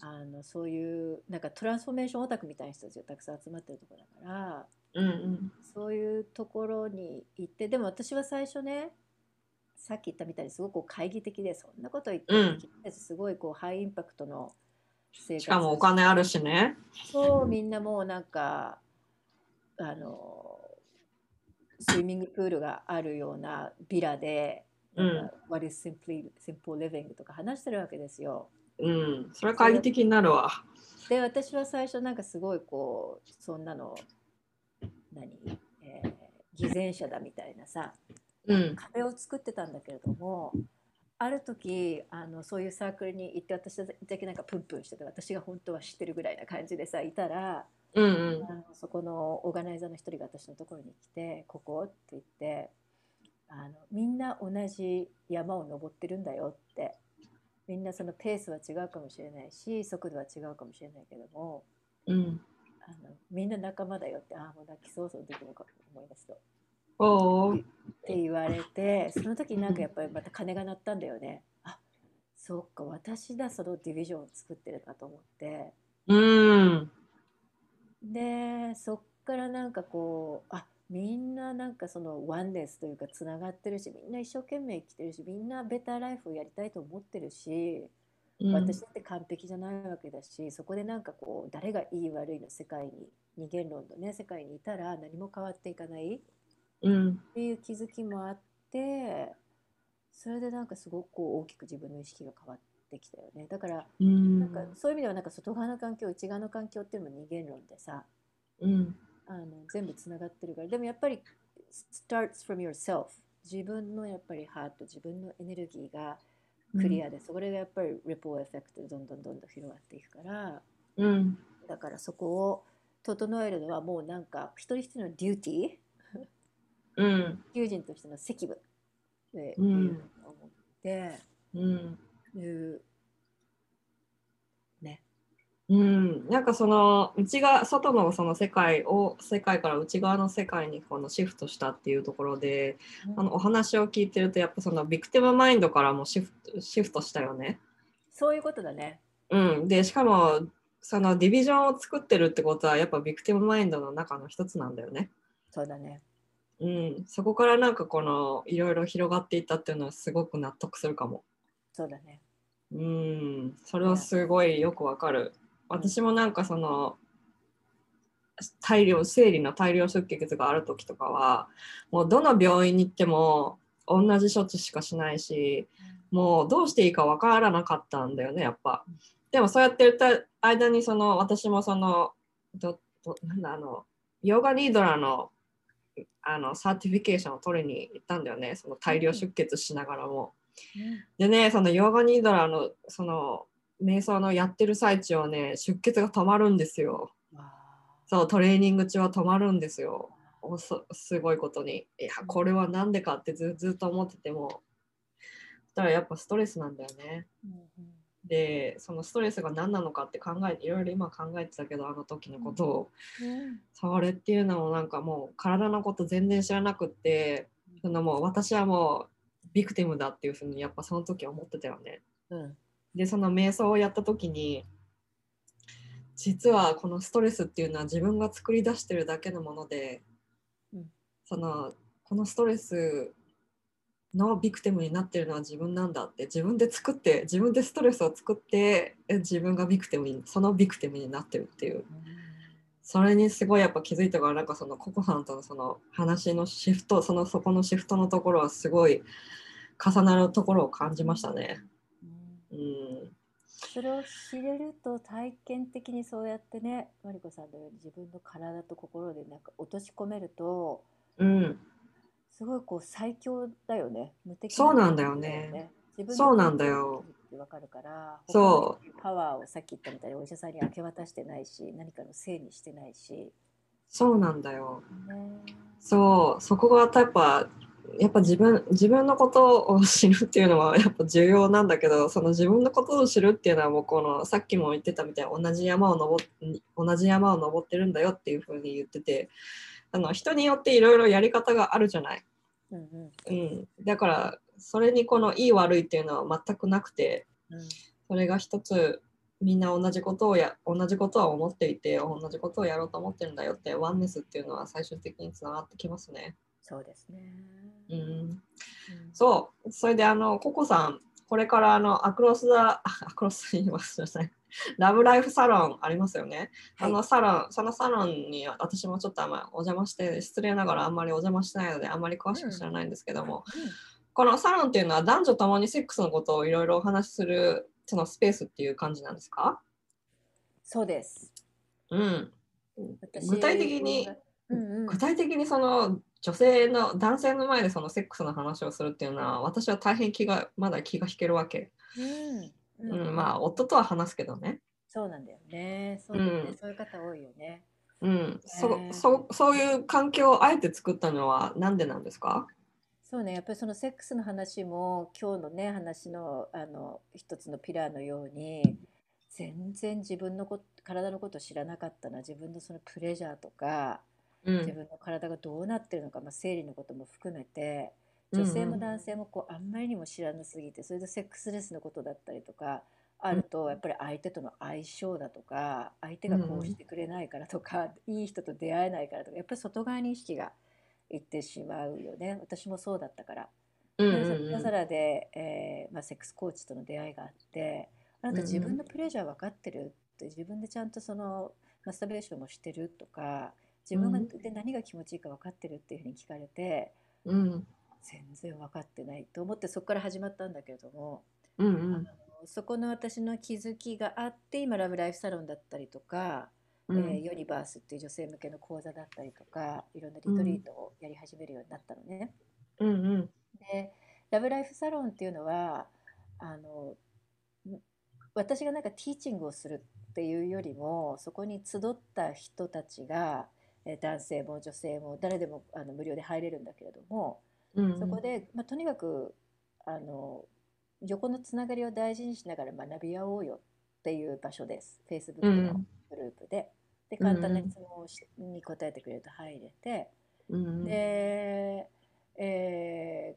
あのそういうなんか transformation オタクみたいな人たちがたくさん集まってるところだから、うんうん、そういうところに行ってでも私は最初ねさっき言ったみたいにすごく懐疑的でそんなこと言って、すごいこうハイインパクトの生活しかもお金あるしねそうみんなもうなんかあのスイミングプールがあるようなビラで「うん、What is simply, simple living?」とか話してるわけですよ。うん、それは懐疑的になるわ。で私は最初なんかすごいこうそんなの何、えー、偽善者だみたいなさうん、壁を作ってたんだけれどもある時あのそういうサークルに行って私だけなんかプンプンしてて私が本当は知ってるぐらいな感じでさいたら、うんうん、あのそこのオーガナイザーの一人が私のところに来て「ここ?」って言ってあのみんな同じ山を登ってるんだよってみんなそのペースは違うかもしれないし速度は違うかもしれないけども、うん、あのみんな仲間だよってああもう泣きそうそうできるかと思いますと。って言われてその時になんかやっぱりまた鐘が鳴ったんだよね。あそっか私だそのディビジョンを作ってるかと思って。うんでそっからなんかこうあみんななんかそのワンネスというかつながってるしみんな一生懸命生きてるしみんなベターライフをやりたいと思ってるし、うん、私だって完璧じゃないわけだしそこでなんかこう誰がいい悪いの世界に二元論のね世界にいたら何も変わっていかない。っていう気づきもあってそれでなんかすごくこう大きく自分の意識が変わってきたよね。だからなんかそういう意味ではなんか外側の環境内側の環境っていうのも二元論でさ、うん、あの全部つながってるから。でもやっぱり starts from yourself 自分のやっぱりハート自分のエネルギーがクリアで、うん、それがやっぱりレポーエフェクトでどんどんどんどん広がっていくから、うん、だからそこを整えるのはもうなんか一人一人のデューティー？うん、[laughs] 友人としての責務で、うん、思って、うん、いうね。うん、なんかその内側外のその世界を世界から内側の世界にこのシフトしたっていうところで、うん、あのお話を聞いてるとやっぱその victim mind からもシフトシフトしたよね。そういうことだね。うん、でしかもその division を作ってるってことはやっぱ victim mind の中の一つなんだよね。そうだね。うん、そこからなんかこのいろいろ広がっていったっていうのはすごく納得するかも。そうだね。うん、それはすごいよくわかる。私もなんかその大量生理の大量出血がある時とかはもうどの病院に行っても同じ処置しかしないしもうどうしていいかわからなかったんだよねやっぱ。でもそうやってる間にその私もそのどどなんだあのヨガニードラのあの certification を取りに行ったんだよねその大量出血しながらも。でねそのヨガニードラのその瞑想のやってる最中はね出血が止まるんですよ。そうトレーニング中は止まるんですよ。すごいことに。いやこれは何でかってずずっと思っててもそしたらやっぱストレスなんだよね。でそのストレスが何なのかって考えていろいろ今考えてたけどあの時のことを、うん、それっていうのもなんかもう体のこと全然知らなくってそのもう私はもうビクティムだっていうふうにやっぱその時思ってたよね。うん、でその瞑想をやった時に実はこのストレスっていうのは自分が作り出してるだけのもので、うん、そのこのストレスのビクティムになってるのは自分なんだって自分で作って自分でストレスを作って自分がビクティムにそのビクティムになってるっていう、それにすごいやっぱ気づいたからなんかそのココさんとのその話のシフトそのそこのシフトのところはすごい重なるところを感じましたね。うん、うんそれを知れると体験的にそうやってねマリコさんのように自分の体と心でなんか落とし込めると、うん、すごいこう最強だよね。無敵、ね、そうなんだよね。そうなんだよ。わかるから、そう。パワーをさっき言ったみたいにお医者さんに明け渡してないし、何かのせいにしてないし。そうなんだよ。ね、そう、そこがやっぱやっぱ自分自分のことを知るっていうのはやっぱ重要なんだけどその自分のことを知るっていうのはもうこのさっきも言ってたみたいに同じ山を登同じ山を登ってるんだよっていうふうに言っててあの人によっていろいろやり方があるじゃない？うん、うん、だからそれにこのいい悪いっていうのは全くなくて、うん、それが一つみんな同じことをや同じことは思っていて同じことをやろうと思ってるんだよってワンネスっていうのは最終的につながってきますね。そうですね。うん。うん、そう。それであのココさんこれからあのアクロスダアクロス言いますね。[laughs] ラブライフサロンありますよね。はい、あのサロン、そのサロンに私もちょっとあんまお邪魔して、失礼ながらあんまりお邪魔してないので、あんまり詳しく知らないんですけども、うんうん、このサロンっていうのは男女ともにセックスのことをいろいろお話しするそのスペースっていう感じなんですか？そうです。うん。具体的に、うんうん、具体的にその女性の男性の前でそのセックスの話をするっていうのは私は大変気がまだ気が引けるわけ。うんうん、まあ夫とは話すけどね。そうなんだよね。そう、ね。うん、そういう方多いよね。うん、そそそういう環境をあえて作ったのは何でなんですか？そうね。やっぱりそのセックスの話も今日のね話のあの一つのピラーのように全然自分のこ体のこと知らなかったな。自分のそのプレジャーとか、うん、自分の体がどうなってるのか、まあ、生理のことも含めて女性も男性もこうあんまりにも知らなすぎてそれでセックスレスのことだったりとかあるとやっぱり相手との相性だとか相手がこうしてくれないからとか、いい人と出会えないからとかやっぱり外側に意識がいってしまうよね。私もそうだったから。でサラで、えーまあ、セックスコーチとの出会いがあってあなた自分のプレジャー分かってる？って自分でちゃんとそのマスターベーションもしてるとか自分がで何が気持ちいいか分かってるっていうふうに聞かれて、うん、全然分かってないと思ってそこから始まったんだけれども、うんうん、そこの私の気づきがあって今ラブライフサロンだったりとか、うん、えー、ユニバースっていう女性向けの講座だったりとかいろんなリトリートをやり始めるようになったのね。うんうん、でラブライフサロンっていうのはあの私がなんかティーチングをするっていうよりもそこに集った人たちが男性も女性も誰でもあの無料で入れるんだけれどもうんそこで、まあ、とにかくあの横のつながりを大事にしながら学び合おうよっていう場所です。Facebook のグループで。で簡単な質問に答えてくれると入れて、うん、で、えー、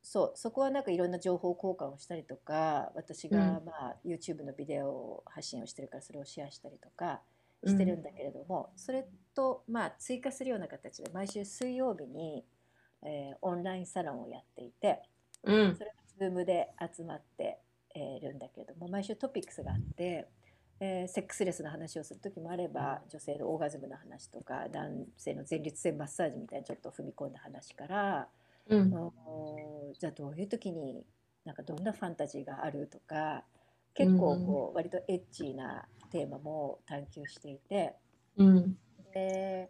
そうそこはなんかいろんな情報交換をしたりとか私が、まあ、YouTube のビデオ発信をしてるからそれをシェアしたりとかしてるんだけれども、それと、まあ、追加するような形で毎週水曜日に、えー、オンラインサロンをやっていて、うん、それが Zoom で集まっているんだけれども毎週トピックスがあって、えー、セックスレスの話をする時もあれば女性のオーガズムの話とか男性の前立腺マッサージみたいにちょっと踏み込んだ話から、うん、じゃあどういう時になんかどんなファンタジーがあるとか結構こう割とエッチーなテーマも探求していて、うん、で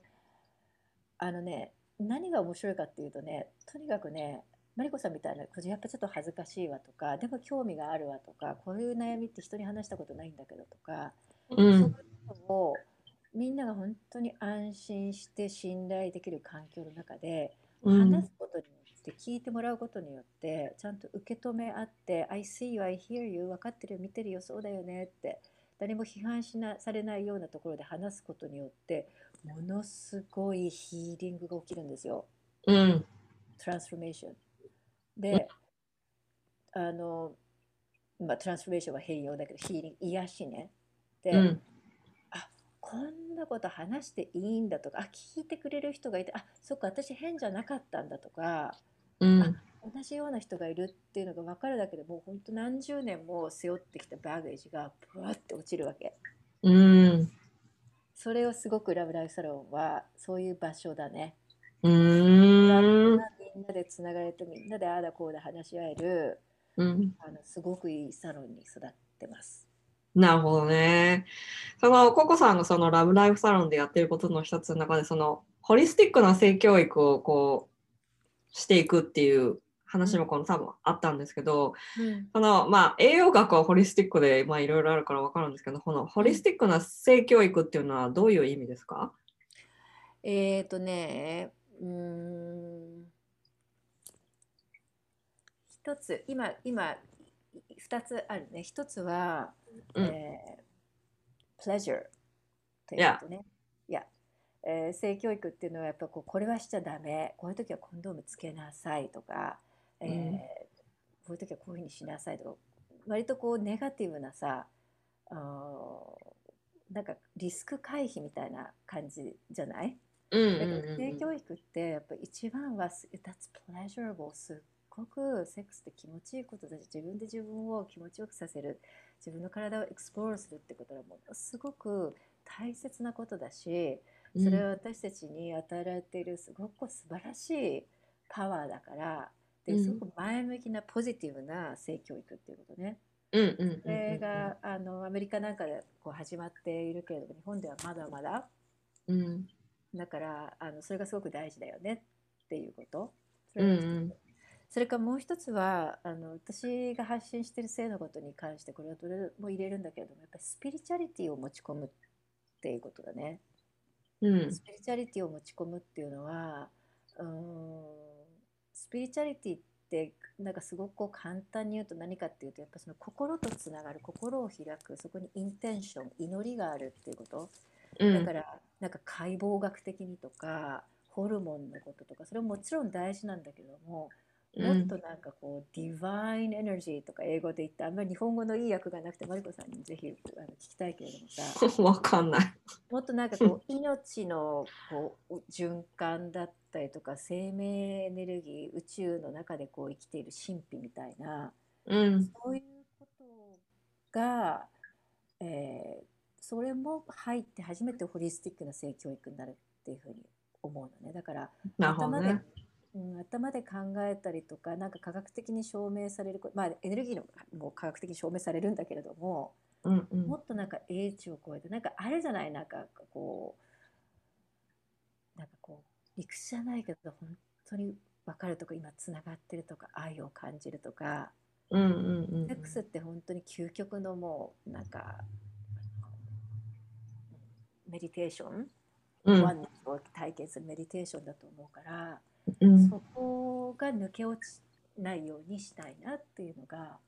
あのね何が面白いかっていうとねとにかくねマリコさんみたいなやっぱちょっと恥ずかしいわとかでも興味があるわとかこういう悩みって人に話したことないんだけどとか、うん、そういうのをみんなが本当に安心して信頼できる環境の中で話すことによっって聞いてもらうことによってちゃんと受け止め合って「I see you, I hear you 分かってるよ見てるよそうだよね」って誰も批判しなされないようなところで話すことによってものすごいヒーリングが起きるんですよ。うん。トランスフォーメーション。で、あの、まあ、トランスフォーメーションは変容だけど、ヒーリング、癒しね。で、うん、あこんなこと話していいんだとか、あ聞いてくれる人がいて、あそっか、私変じゃなかったんだとか、うん、同じような人がいるっていうのが分かるだけでもう本当何十年も背負ってきたバーゲージがブワって落ちるわけ。うん、それをすごくラブライフサロンはそういう場所だね。うんみんなでつながれてみんなでああだこうだ話し合える、うん、あのすごくいいサロンに育ってます。なるほどね。そのココさんがそのラブライフサロンでやってることの一つの中でそのホリスティックな性教育をこうしていくっていう話もこの多分あったんですけど、うん、そのまあ栄養学はホリスティックでいろいろあるから分かるんですけどこのホリスティックな性教育っていうのはどういう意味ですか、えっ、ー、とねうん。一つ今今二つあるね。一つは、うん、えー、pleasure ということね。いや、えー、性教育っていうのはやっぱこうこれはしちゃダメ。こういう時はコンドームつけなさいとか、えー、うん、こういう時はこういうふうにしなさいとか割とこうネガティブなさあなんかリスク回避みたいな感じじゃない？性教育ってやっぱ一番は That's pleasurable すっごくセックスって気持ちいいことだし自分で自分を気持ちよくさせる。自分の体をエクスプロールするってことはものすごく大切なことだしそれは私たちに与えられているすごく素晴らしいパワーだからですごく前向きなポジティブな性教育っていうことね。それがあのアメリカなんかでこう始まっているけれども日本ではまだまだ、うん、だからあのそれがすごく大事だよねっていうこと。それ,、うん、それからもう一つはあの私が発信している性のことに関してこれはどれも入れるんだけれどもやっぱりスピリチュアリティを持ち込むっていうことだね。うん、スピリチュアリティを持ち込むっていうのはうんスピリチュアリティってなんかすごく簡単に言うと何かっていうとやっぱその心とつながる心を開くそこにインテンション祈りがあるっていうこと、うん、だからなんか解剖学的にとかホルモンのこととかそれももちろん大事なんだけどももっとなんかこう、ディバインエネルジーとか英語で言ってあんまり日本語のいい訳がなくてマリコさんにぜひあの聞きたいけれどもさ。[laughs] わかんない。もっとなんかこう命のこう循環だったりとか生命エネルギー宇宙の中でこう生きている神秘みたいな、うん、そういうことが、えー、それも入って初めてホリスティックな性教育になるっていうふうに思うのね。だから頭で、うん、頭で考えたりとかなんか科学的に証明されるまあエネルギーのも科学的に証明されるんだけれども、うんうん、もっとなんか英知を超えてなんかあれじゃないなんかこうなんかこう理屈じゃないけど本当に分かるとか今つながってるとか愛を感じるとか、うんうんうん、セックスって本当に究極のもうなんかメディテーション、うん、ワンを体験するメディテーションだと思うから。うん、そこが抜け落ちないようにしたいなっていうのが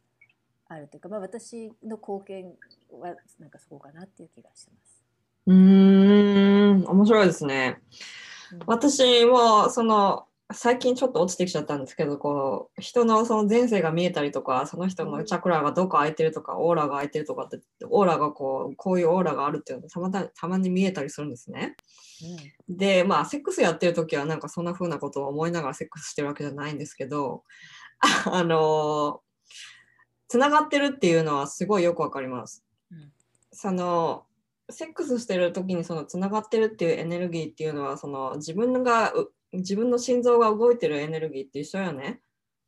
あるというか、まあ、私の貢献はなんかそこかなっていう気がしてます。うん面白いですね。うん、私もその最近ちょっと落ちてきちゃったんですけどこう人のその前世が見えたりとかその人のチャクラがどこ開いてるとかオーラが開いてるとかってオーラがこうこういうオーラがあるっていうのがたまたまに見えたりするんですね。うん、でまあセックスやってる時はなんかそんな風なことを思いながらセックスしてるわけじゃないんですけど [laughs] あのつながってるっていうのはすごいよくわかります。うん、そのセックスしてる時にそのつながってるっていうエネルギーっていうのはその自分が自分の心臓が動いてるエネルギーって一緒よね、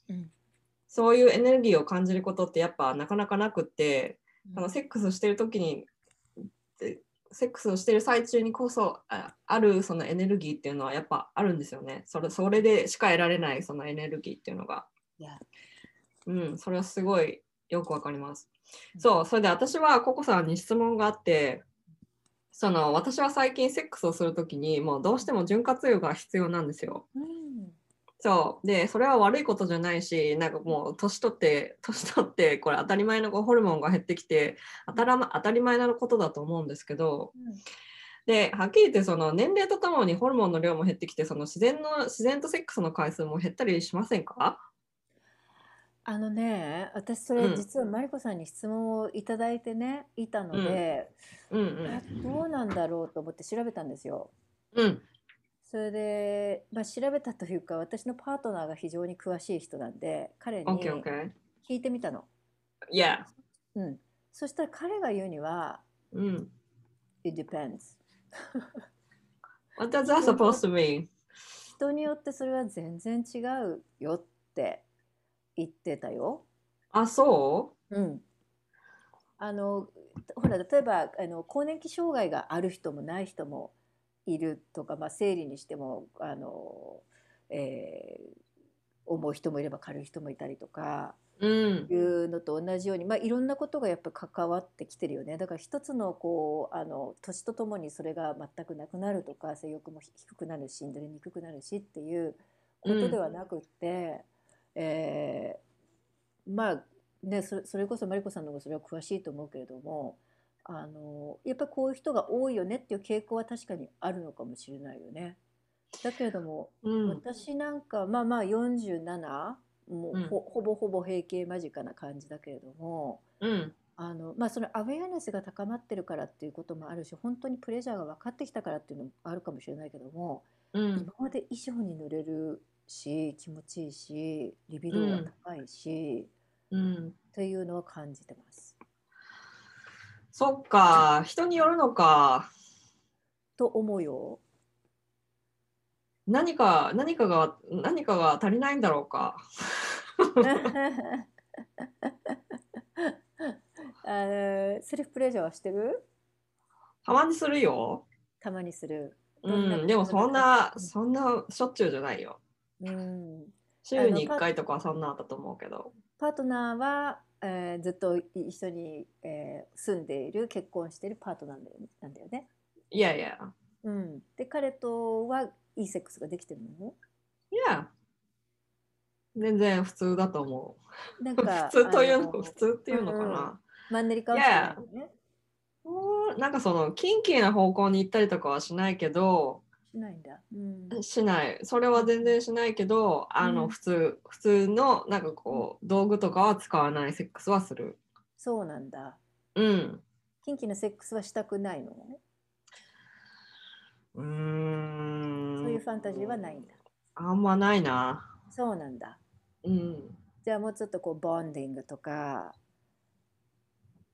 うん、そういうエネルギーを感じることってやっぱなかなかなくって、うん、のセックスしてる時にセックスをしてる最中にこそあるそのエネルギーっていうのはやっぱあるんですよね。それそれでしか得られないそのエネルギーっていうのが、うん、それはすごいよくわかります、そうそれで私はココさんに質問があってその私は最近セックスをする時にもうどうしても潤滑油が必要なんですよ。うん、そう。でそれは悪いことじゃないしなんかもう年取って年取ってこれ当たり前のホルモンが減ってきて当たら、ま、当たり前なことだと思うんですけど、うん、ではっきり言ってその年齢とともにホルモンの量も減ってきてその自然の自然とセックスの回数も減ったりしませんか？あのね私それ実はマリコさんに質問をいただいてねいたので、うんうんうん、どうなんだろうと思って調べたんですよ。うん、それで、まあ、調べたというか私のパートナーが非常に詳しい人なんで彼に聞いてみたの。Yeah. うん、そしたら彼が言うには、うん、It depends. What does that supposed to mean? 人によってそれは全然違うよって言ってたよ。あ、そう？うん。あのほら例えばあの更年期障害がある人もない人もいるとか、まあ、生理にしてもあの、えー、重い人もいれば軽い人もいたりとか。いうのと同じように、まあ、いろんなことがやっぱ関わってきてるよねだから一つのこうあの年とともにそれが全くなくなるとか性欲も低くなるし出にくくなるしっていうことではなくって、うん、えー、まあねそれそれこそマリコさんの方がそれは詳しいと思うけれどもあのやっぱりこういう人が多いよねっていう傾向は確かにあるのかもしれないよね。だけれども、うん、私なんかまあまあ47もうほ,、ほぼほぼ閉経間近な感じだけれども、うん、あのまあ、そのアウェアネスが高まってるからっていうこともあるし本当にプレジャーが分かってきたからっていうのもあるかもしれないけども、うん、今まで以上に乗れるし気持ちいいしリビドーが高いし、うん、というのは感じてます。そっか、人によるのか。と思うよ。何か、何かが、何かが足りないんだろうか。[laughs] あのセルフプレジャーはしてる？たまにするよ。たまにする。うん、でもそんな、そんなしょっちゅうじゃないよ。うん。週に1回とかそんなあったと思うけど。パートナーはえー、ずっと一緒に、えー、住んでいる結婚しているパートナーなんだよね。いやいや。うん、で彼とはいいセックスができてるの？いや全然普通だと思う。なんか [laughs] 普通というの普通っていうのかな。うんうん、マンネリ化はしてないのね。なんかそのキンキーな方向に行ったりとかはしないけど、しないんだ、うん、しない。それは全然しないけどあの、うん、普通普通のなんかこう道具とかは使わないセックスはする。そうなんだ。うん。キンキのセックスはしたくないのうん。そういうファンタジーはないんだ。あんまないな。そうなんだ。うん。じゃあもうちょっとこう bonding とか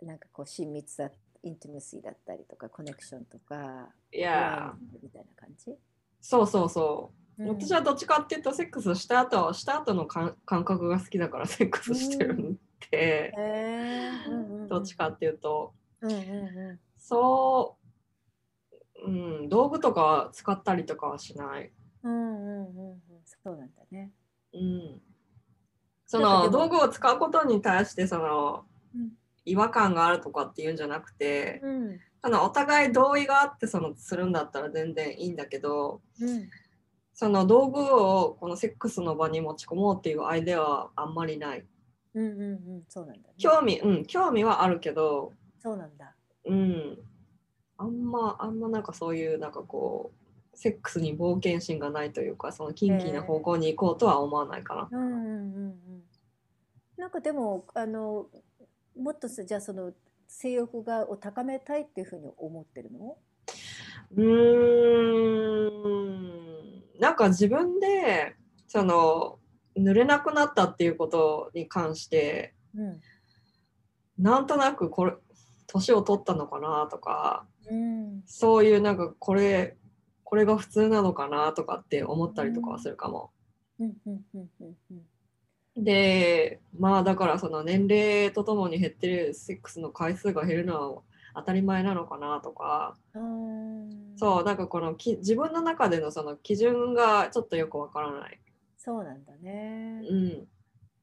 なんかこう親密だ intimacy だったりとか connection とかいやみたいな感じ？そうそうそう、うん、私はどっちかっていうとセックスした後した後の感覚が好きだからセックスしてるん。で、うん、どっちかっていうと、うんうんうん、そううん道具とか使ったりとかはしない。うんうんうんうん、そうなんだね。うん。その道具を使うことに対してその、違和感があるとかっていうんじゃなくて、うん、あのお互い同意があってそのするんだったら全然いいんだけど、うん、その道具をこのセックスの場に持ち込もうっていうアイデアはあんまりない。うんうんうん、そうなんだ、ね、興味、うん、興味はあるけど、そうなんだ。うん。あんま、あんまなんかそういう、なんかこう、セックスに冒険心がないというか、そのキンキーな方向に行こうとは思わないかな。うんうんうんうん。なんかでも、あの、もっとじゃあその性欲がを高めたいっていうふうに思ってるの？うん。なんか自分でその濡れなくなったっていうことに関して、うん、なんとなくこれ年を取ったのかなとか、うん、そういうなんかこれこれが普通なのかなとかって思ったりとかはするかも。うんうんうんうんうんでまあだからその年齢とともに減ってるセックスの回数が減るのは当たり前なのかなとか。そうなんかこのき自分の中でのその基準がちょっとよくわからない。そうなんだね。うん。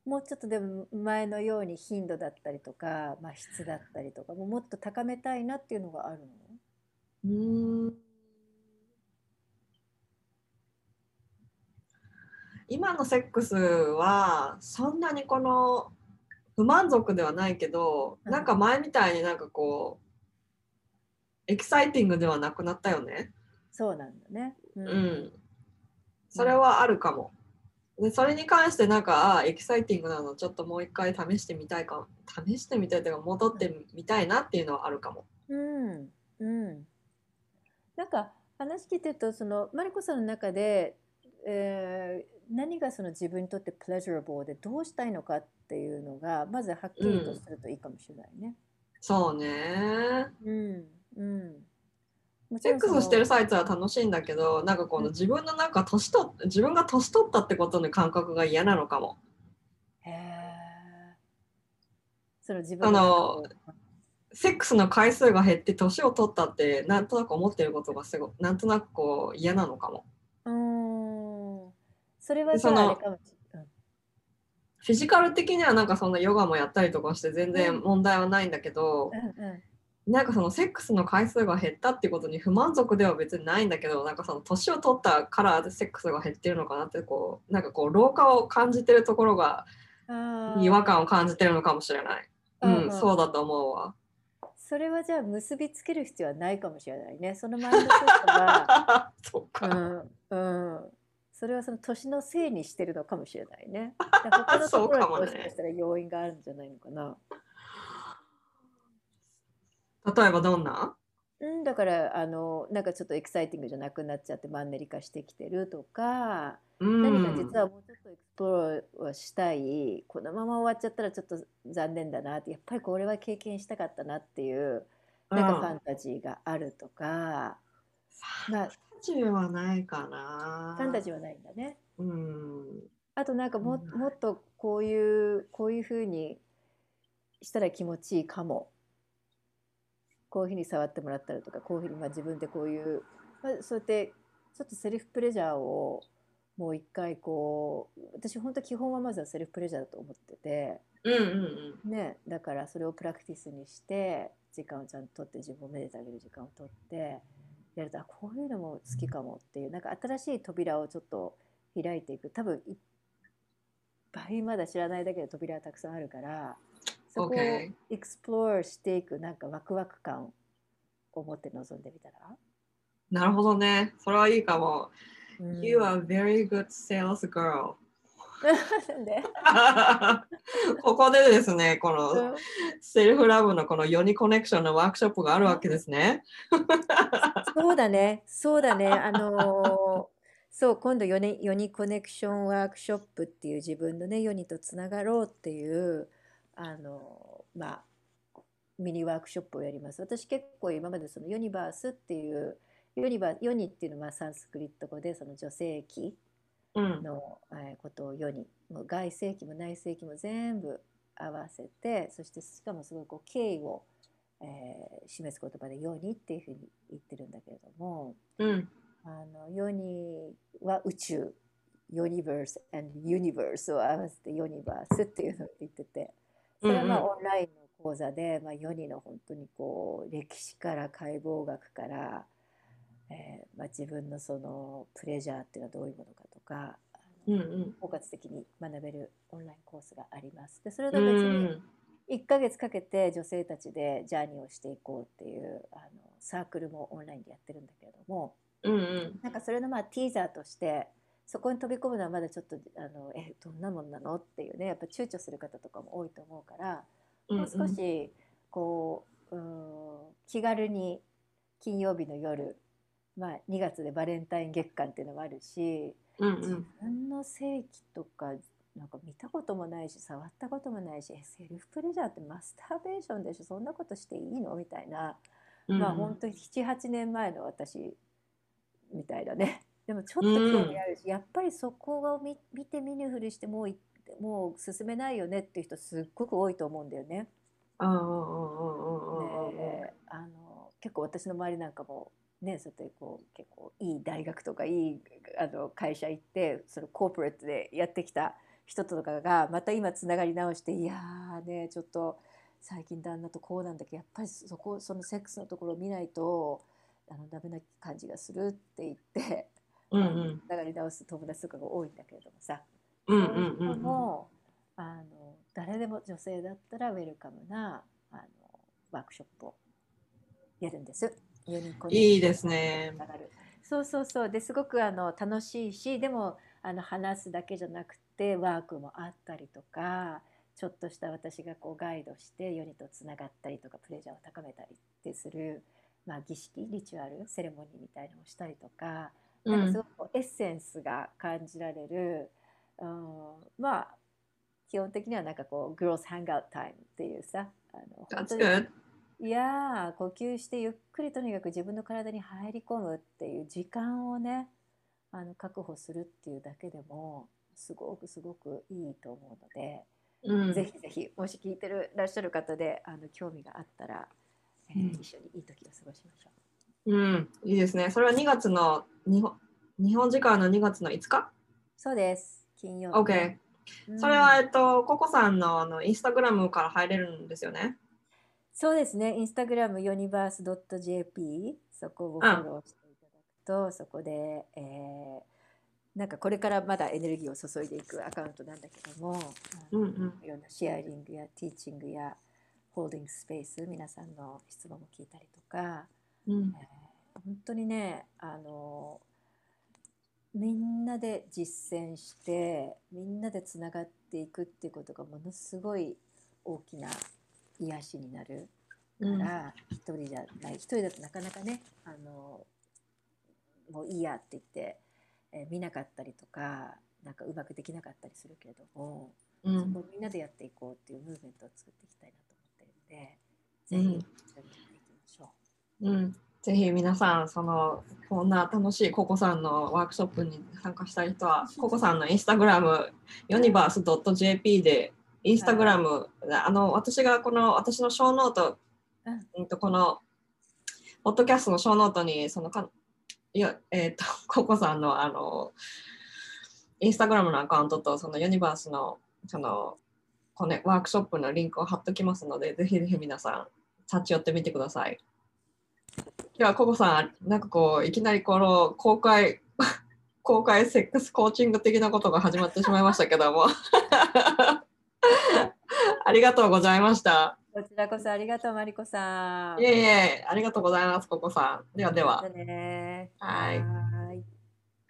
もうちょっとでも前のように頻度だったりとか、まあ、質だったりとかももっと高めたいなっていうのがあるの？うん今のセックスはそんなにこの不満足ではないけど、うんなんか前みたいになんかこうエキサイティングではなくなったよね。そうなんだね。ううん。それはあるかも。でそれに関してなんかあエキサイティングなのちょっともう一回試してみたいか試してみたいというか戻ってみたいなっていうのはあるかも。うん、うん。なんか話聞いてるとそのマリコさんの中で、えー何がその自分にとってプレジャラボーでどうしたいのかっていうのがまずはっきりとするといいかもしれないね。そうね。うん、うん。セックスしてる最中は楽しいんだけどなんかこのうん自分のなんか年と自分が年取ったってことの感覚が嫌なのかも。へえ。その自分あののセックスの回数が減って年を取ったってなんとなく思ってることがすごなんとなくこう嫌なのかも。うーん。それはでじゃあそ。フィジカル的にはなんかそんなヨガもやったりとかして全然うん問題はないんだけど、うんうんなんかそのセックスの回数が減ったってことに不満足では別にないんだけどなんかその年を取ったからセックスが減ってるのかなってこうなんかこう老化を感じてるところが違和感を感じてるのかもしれない。うん、うんうんそうだと思うわ。それはじゃあ結びつける必要はないかもしれないね。そのマインドセットが、[laughs] そっか。うんうん、それはその年のせいにしてるのかもしれないね。[laughs] 他のところそうかもしかしたら要因があるんじゃないのかな。例えばどんな？うん、だからあのなんかちょっとエキサイティングじゃなくなっちゃってマンネリ化してきてるとか、うん。何か実はもうちょっと explore をしたい。このまま終わっちゃったらちょっと残念だなってやっぱりこれは経験したかったなっていうなんかファンタジーがあるとか、まあ、ファンタジーはないかな。ファンタジーはないんだね。うん。あとなんかもうんもっとこういうこういうふうにしたら気持ちいいかもこういうふうに触ってもらったりとかこういうふうにまあ自分でこういう、まあ、そうやってちょっとセルフプレジャーをもう一回こう私本当基本はまずはセルフプレジャーだと思ってて、うんうんうん。ね、だからそれをプラクティスにして時間をちゃんと取って自分をめでてあげる時間を取ってやるとあこういうのも好きかもっていうなんか新しい扉をちょっと開いていく多分いっぱいまだ知らないだけで扉がたくさんあるからそこをエクスプロールしていくなんかワクワク感を持って臨んでみたら、なるほどね。それはいいかも。うん You are a very good sales girl. で、[laughs] ここでですね、こうのんセルフラブのこのヨニコネクションのワークショップがあるわけですね。そうだね、そうだね。[laughs] あのーそう、今度ヨニ、ヨニコネクションワークショップっていう自分のね、ヨニとつながろうっていう、あのーまあ、ミニワークショップをやります。私結構今までそのヨニバースっていう、ヨニバ、ヨニっていうのはまあサンスクリット語でその女性器うん。の、えーことを世にもう外性器も内性器も全部合わせてそしてしかもすごいこう敬意を、えー示す言葉で世にっていうふうに言ってるんだけれどもうん。あの世には宇宙ユニバース and ユニバースを合わせてユニバースっていうのを言っててそれはまあオンラインの講座で、まあ、世にの本当にこう歴史から解剖学から、えーまあ、自分のそのプレジャーっていうのはどういうものかとかうんうん。包括的に学べるオンラインコースがあります。でそれうと別にん。1ヶ月かけて女性たちでジャーニーをしていこうっていうあのサークルもオンラインでやってるんだけれどもうんうん。なんかそれのまあティーザーとしてそこに飛び込むのはまだちょっとあのえどんなもんなのっていうねやっぱ躊躇する方とかも多いと思うからもう少しこううん気軽に金曜日の夜、まあ、2月でバレンタイン月間っていうのもあるし自うんうん。分の性器とかなんか見たこともないし触ったこともないしえセルフプレジャーってマスターベーションでしょそんなことしていいの？みたいな、まあ本当に78年前の私みたいだね。[laughs] でもちょっと興味あるし、やっぱりそこを見見て見ぬふりしてもういもう進めないよねっていう人すっごく多いと思うんだよね。あの結構私の周りなんかもねそうやってこう結構いい大学とかいいあの会社行ってそのコーポレートでやってきた人とかがまた今つながり直していやーねちょっと最近旦那とこうなんだけどやっぱりそこそのセックスのところを見ないとあのダメな感じがするって言ってうんうん、だから直す友達とかが多いんだけれどもさ、うんうんうんうん、もあの誰でも女性だったらウェルカムなあのワークショップをやるんです。いいですね。そうそうそう。ですごくあの楽しいしでもあの話すだけじゃなくてワークもあったりとかちょっとした私がこうガイドして世にとつながったりとかプレジャーを高めたりってする、まあ、儀式リチュアルセレモニーみたいのをしたりとか,、なんかすごくエッセンスが感じられる、うん、まあ基本的にはなんかこうグロースハンガータイムっていうさあの本当にいや呼吸してゆっくりとにかく自分の体に入り込むっていう時間をねあの確保するっていうだけでもすごくすごくいいと思うので、うん、ぜひぜひもし聞いてるらっしゃる方であの興味があったら、えー、一緒にいい時を過ごしましょう。うん、いいですね。それは2月の日本日本時間の2月の5日？そうです。金曜日。OK。それは、えっと、ココさんのあのインスタグラムから入れるんですよね？そうですね、インスタグラムユニバース .jp そこをフォローしていただくと、うん、そこで、えー、なんかこれからまだエネルギーを注いでいくアカウントなんだけども、うんうん、いろんなシェアリングやティーチングやホールディングスペース皆さんの質問も聞いたりとか、うん、えー、本当にねあのみんなで実践してみんなでつながっていくっていうことがものすごい大きな癒しになるから、うん、一人じゃない一人だとなかなかねあのもういいやって言って、えー、見なかったりとかなんかうまくできなかったりするけれども、うん、そこみんなでやっていこうっていうムーブメントを作っていきたいなと思ってるんで、ぜひ一緒にやっていきましょう。うん。ぜひ皆さんそのこんな楽しいココさんのワークショップに参加したい人はココさんのインスタグラムユニバース .jp でインスタグラム、はい、あの私がこの私のショーノート、うん、とこのポッドキャストのショーノートにそのかいやえっ、ー、とココさんのあのインスタグラムのアカウントとそのユニバースのそのこの、ね、ワークショップのリンクを貼っときますのでぜひぜひ皆さん立ち寄ってみてください。今日はココさんなんかこういきなりこの公開 [laughs] 公開セックスコーチング的なことが始まってしまいましたけども [laughs] ありがとうございました。こちらこそありがとう、マリコさん。いえいえ、ありがとうございます、ココさん。ではでは。はい。はい